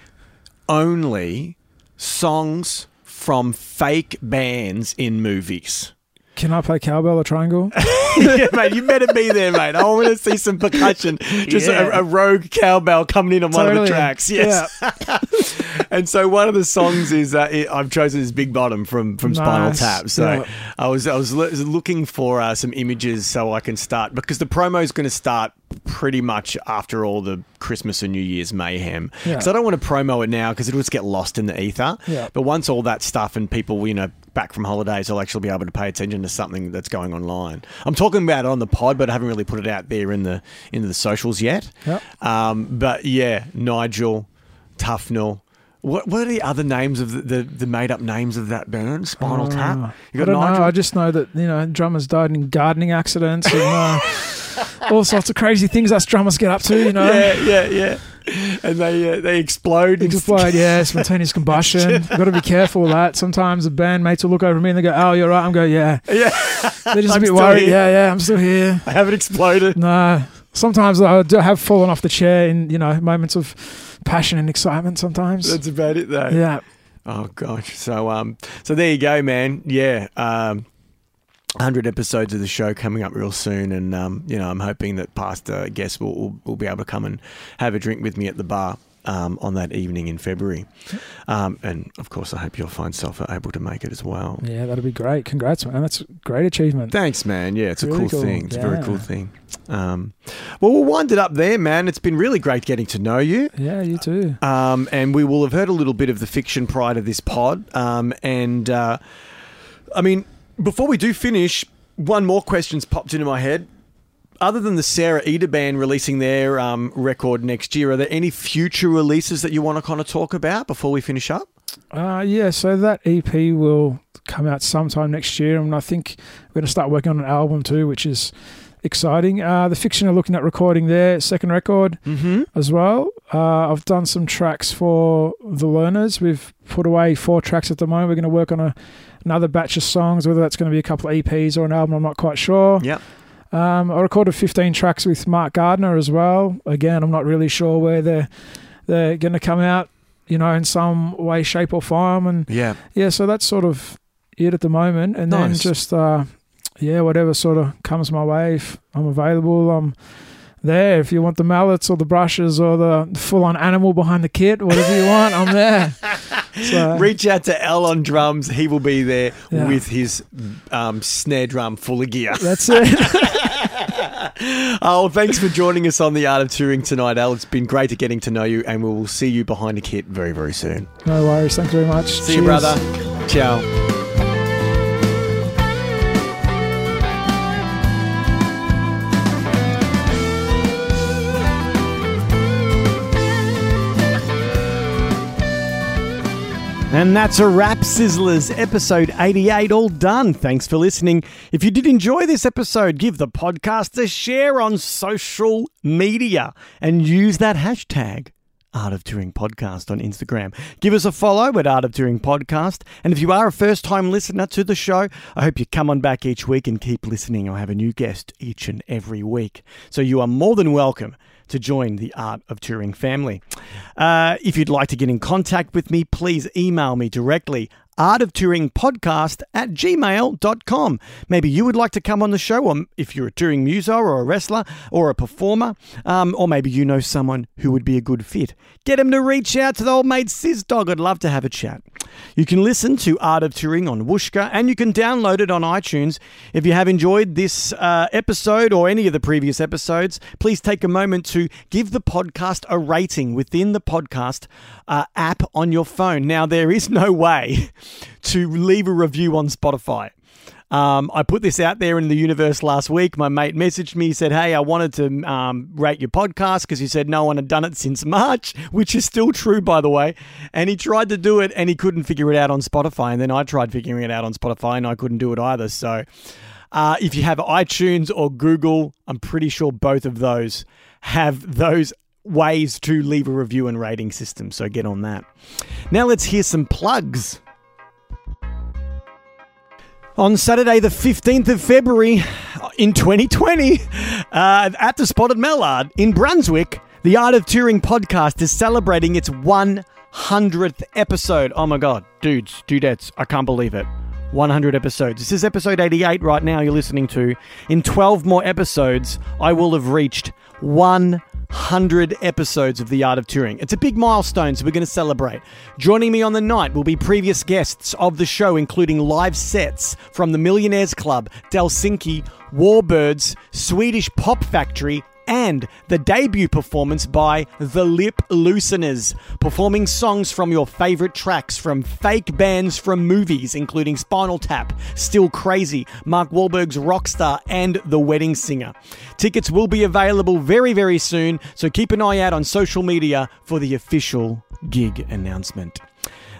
only songs from fake bands in movies. Can I play cowbell or triangle? yeah, mate, you better be there, mate. I want to see some percussion. Just Yeah. a, a rogue cowbell coming in on one of the tracks. Yes. and so one of the songs is uh, it, I've chosen is Big Bottom from from Spinal Tap. So Yeah. I was I was lo- looking for uh, some images so I can start because the promo is going to start pretty much after all the Christmas and New Year's mayhem. Yeah. Because I don't want to promo it now because it'll just get lost in the ether. Yeah. But once all that stuff and people, you know, back from holidays, will actually be able to pay attention to something that's going online. I'm talking about it on the pod, but I haven't really put it out there in the into the socials yet. Yep. Um, but yeah, Nigel, Tufnel. What what are the other names of the, the, the made up names of that band? Spinal Uh, Tap. You I don't Nigel. know. I just know that you know drummers died in gardening accidents and uh, all sorts of crazy things us drummers get up to. You know, yeah, yeah, yeah. And they uh, they explode. explode. Yeah, spontaneous combustion. Got to be careful with that. Sometimes the bandmates will look over me and they go, "Oh, you're right." I'm going, "Yeah." Yeah, They're just I'm a bit worried. here. Yeah, yeah. I'm still here. I haven't exploded. No. Sometimes I do have fallen off the chair in you know moments of passion and excitement. Sometimes. That's about it, though. yeah. Oh gosh. So um so there you go, man. Yeah. Um 100 episodes of the show coming up real soon and um you know, I'm hoping that past uh, guests will, will will be able to come and have a drink with me at the bar. Um, on that evening in February, um, and of course, I hope you'll find yourself able to make it as well. Yeah, that'd be great. Congrats, man. That's a great achievement. Thanks, man. Yeah, it's a cool, cool. thing. It's a very cool thing. Um, well, we'll wind it up there, man. It's been really great getting to know you. Yeah, you too. Um, and we will have heard a little bit of the fiction prior to this pod. Um, and uh, I mean, before we do finish, one more question's popped into my head. Other than the Sarah Eder band releasing their um, record next year, are there any future releases that you want to kind of talk about before we finish up? Uh, yeah, so that EP will come out sometime next year, and I think we're going to start working on an album too, which is exciting. Uh, the Fiction are looking at recording their second record Mm-hmm. as well. Uh, I've done some tracks for the Learners. We've put away four tracks at the moment. We're going to work on a, another batch of songs, whether that's going to be a couple of EPs or an album, I'm not quite sure. Yep. Um, I recorded 15 tracks with Mark Gardner as well. Again, I'm not really sure where they're they're going to come out, you know, in some way, shape, or form. And Yeah. yeah, so that's sort of it at the moment. And then just uh, yeah, whatever sort of comes my way, if I'm available, I'm there. If you want the mallets or the brushes or the full-on animal behind the kit, whatever you want, I'm there. So, Reach out to Al on drums. He will be there Yeah. with his um, snare drum full of gear. that's it. oh, thanks for joining us on the Art of Touring tonight, Al. It's been great to getting to know you, and we will see you behind a kit very, very soon. no worries. Thanks very much. See you, brother. Ciao. And that's a wrap, Sizzlers. Episode 88 all done. Thanks for listening. If you did enjoy this episode, give the podcast a share on social media and use that hashtag Art of Touring Podcast on Instagram. Give us a follow at Art of Touring Podcast. And if you are a first time listener to the show, I hope you come on back each week and keep listening. I have a new guest each and every week. So you are more than welcome to join the Art of Touring family. Uh, if you'd like to get in contact with me, please email me directly artoftouringpodcast at gmail.com. Maybe you would like to come on the show, or if you're a touring muso or a wrestler or a performer, um, or maybe you know someone who would be a good fit. Get them to reach out to the old mate Sis Dog. I'd love to have a chat. You can listen to Art of Touring on Whooshkaa and you can download it on iTunes. If you have enjoyed this uh, episode or any of the previous episodes, please take a moment to give the podcast a rating within the podcast uh, app on your phone. Now, there is no way to leave a review on Spotify. Um, I put this out there in the universe last week. My mate messaged me, said, Hey, I wanted to um, rate your podcast because you said no one had done it since March, which is still true, by the way. And he tried to do it and he couldn't figure it out on Spotify. And then I tried figuring it out on Spotify and I couldn't do it either. So uh, if you have iTunes or Google, I'm pretty sure both of those have those ways to leave a review and rating system. So get on that. Now let's hear some plugs. On Saturday, the 15th of February in 2020, uh, at the Spotted Mallard in Brunswick, the Art of Touring podcast is celebrating its 100th episode. Oh my God, dudes, dudettes, I can't believe it. 100 episodes. This is episode 88 right now, you're listening to. In 12 more episodes, I will have reached 100 episodes of The Art of Touring. It's a big milestone, so we're going to celebrate. Joining me on the night will be previous guests of the show, including live sets from the Millionaires Club, Delsinki, Warbirds, Swedish Pop Factory, and the debut performance by The Lip Looseners, performing songs from your favorite tracks from fake bands from movies, including Spinal Tap, Still Crazy, Mark Wahlberg's Rockstar, and The Wedding Singer. Tickets will be available very, very soon, so keep an eye out on social media for the official gig announcement.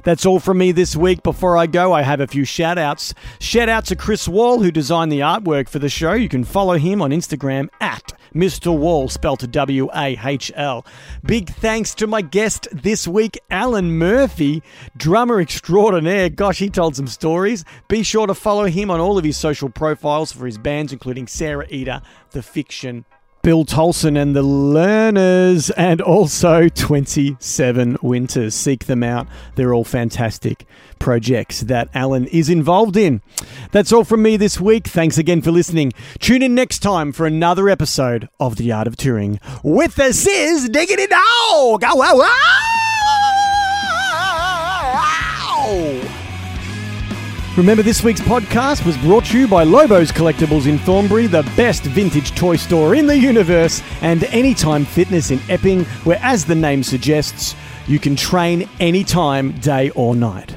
That's all from me this week. Before I go, I have a few shout outs. Shout out to Chris Wahl, who designed the artwork for the show. You can follow him on Instagram at Mr. Wahl, spelled W A H L. Big thanks to my guest this week, Alan Murphy, drummer extraordinaire. Gosh, he told some stories. Be sure to follow him on all of his social profiles for his bands, including Sarah Eder, The Fiction, Bill Tolson and the Learners, and also 27 Winters. Seek them out. They're all fantastic projects that Alan is involved in. That's all from me this week. Thanks again for listening. Tune in next time for another episode of The Art of Touring with the Sis Diggity Dog. Go, wow, wow. Remember, this week's podcast was brought to you by Lobos Collectibles in Thornbury, the best vintage toy store in the universe, and Anytime Fitness in Epping, where, as the name suggests, you can train anytime, day or night.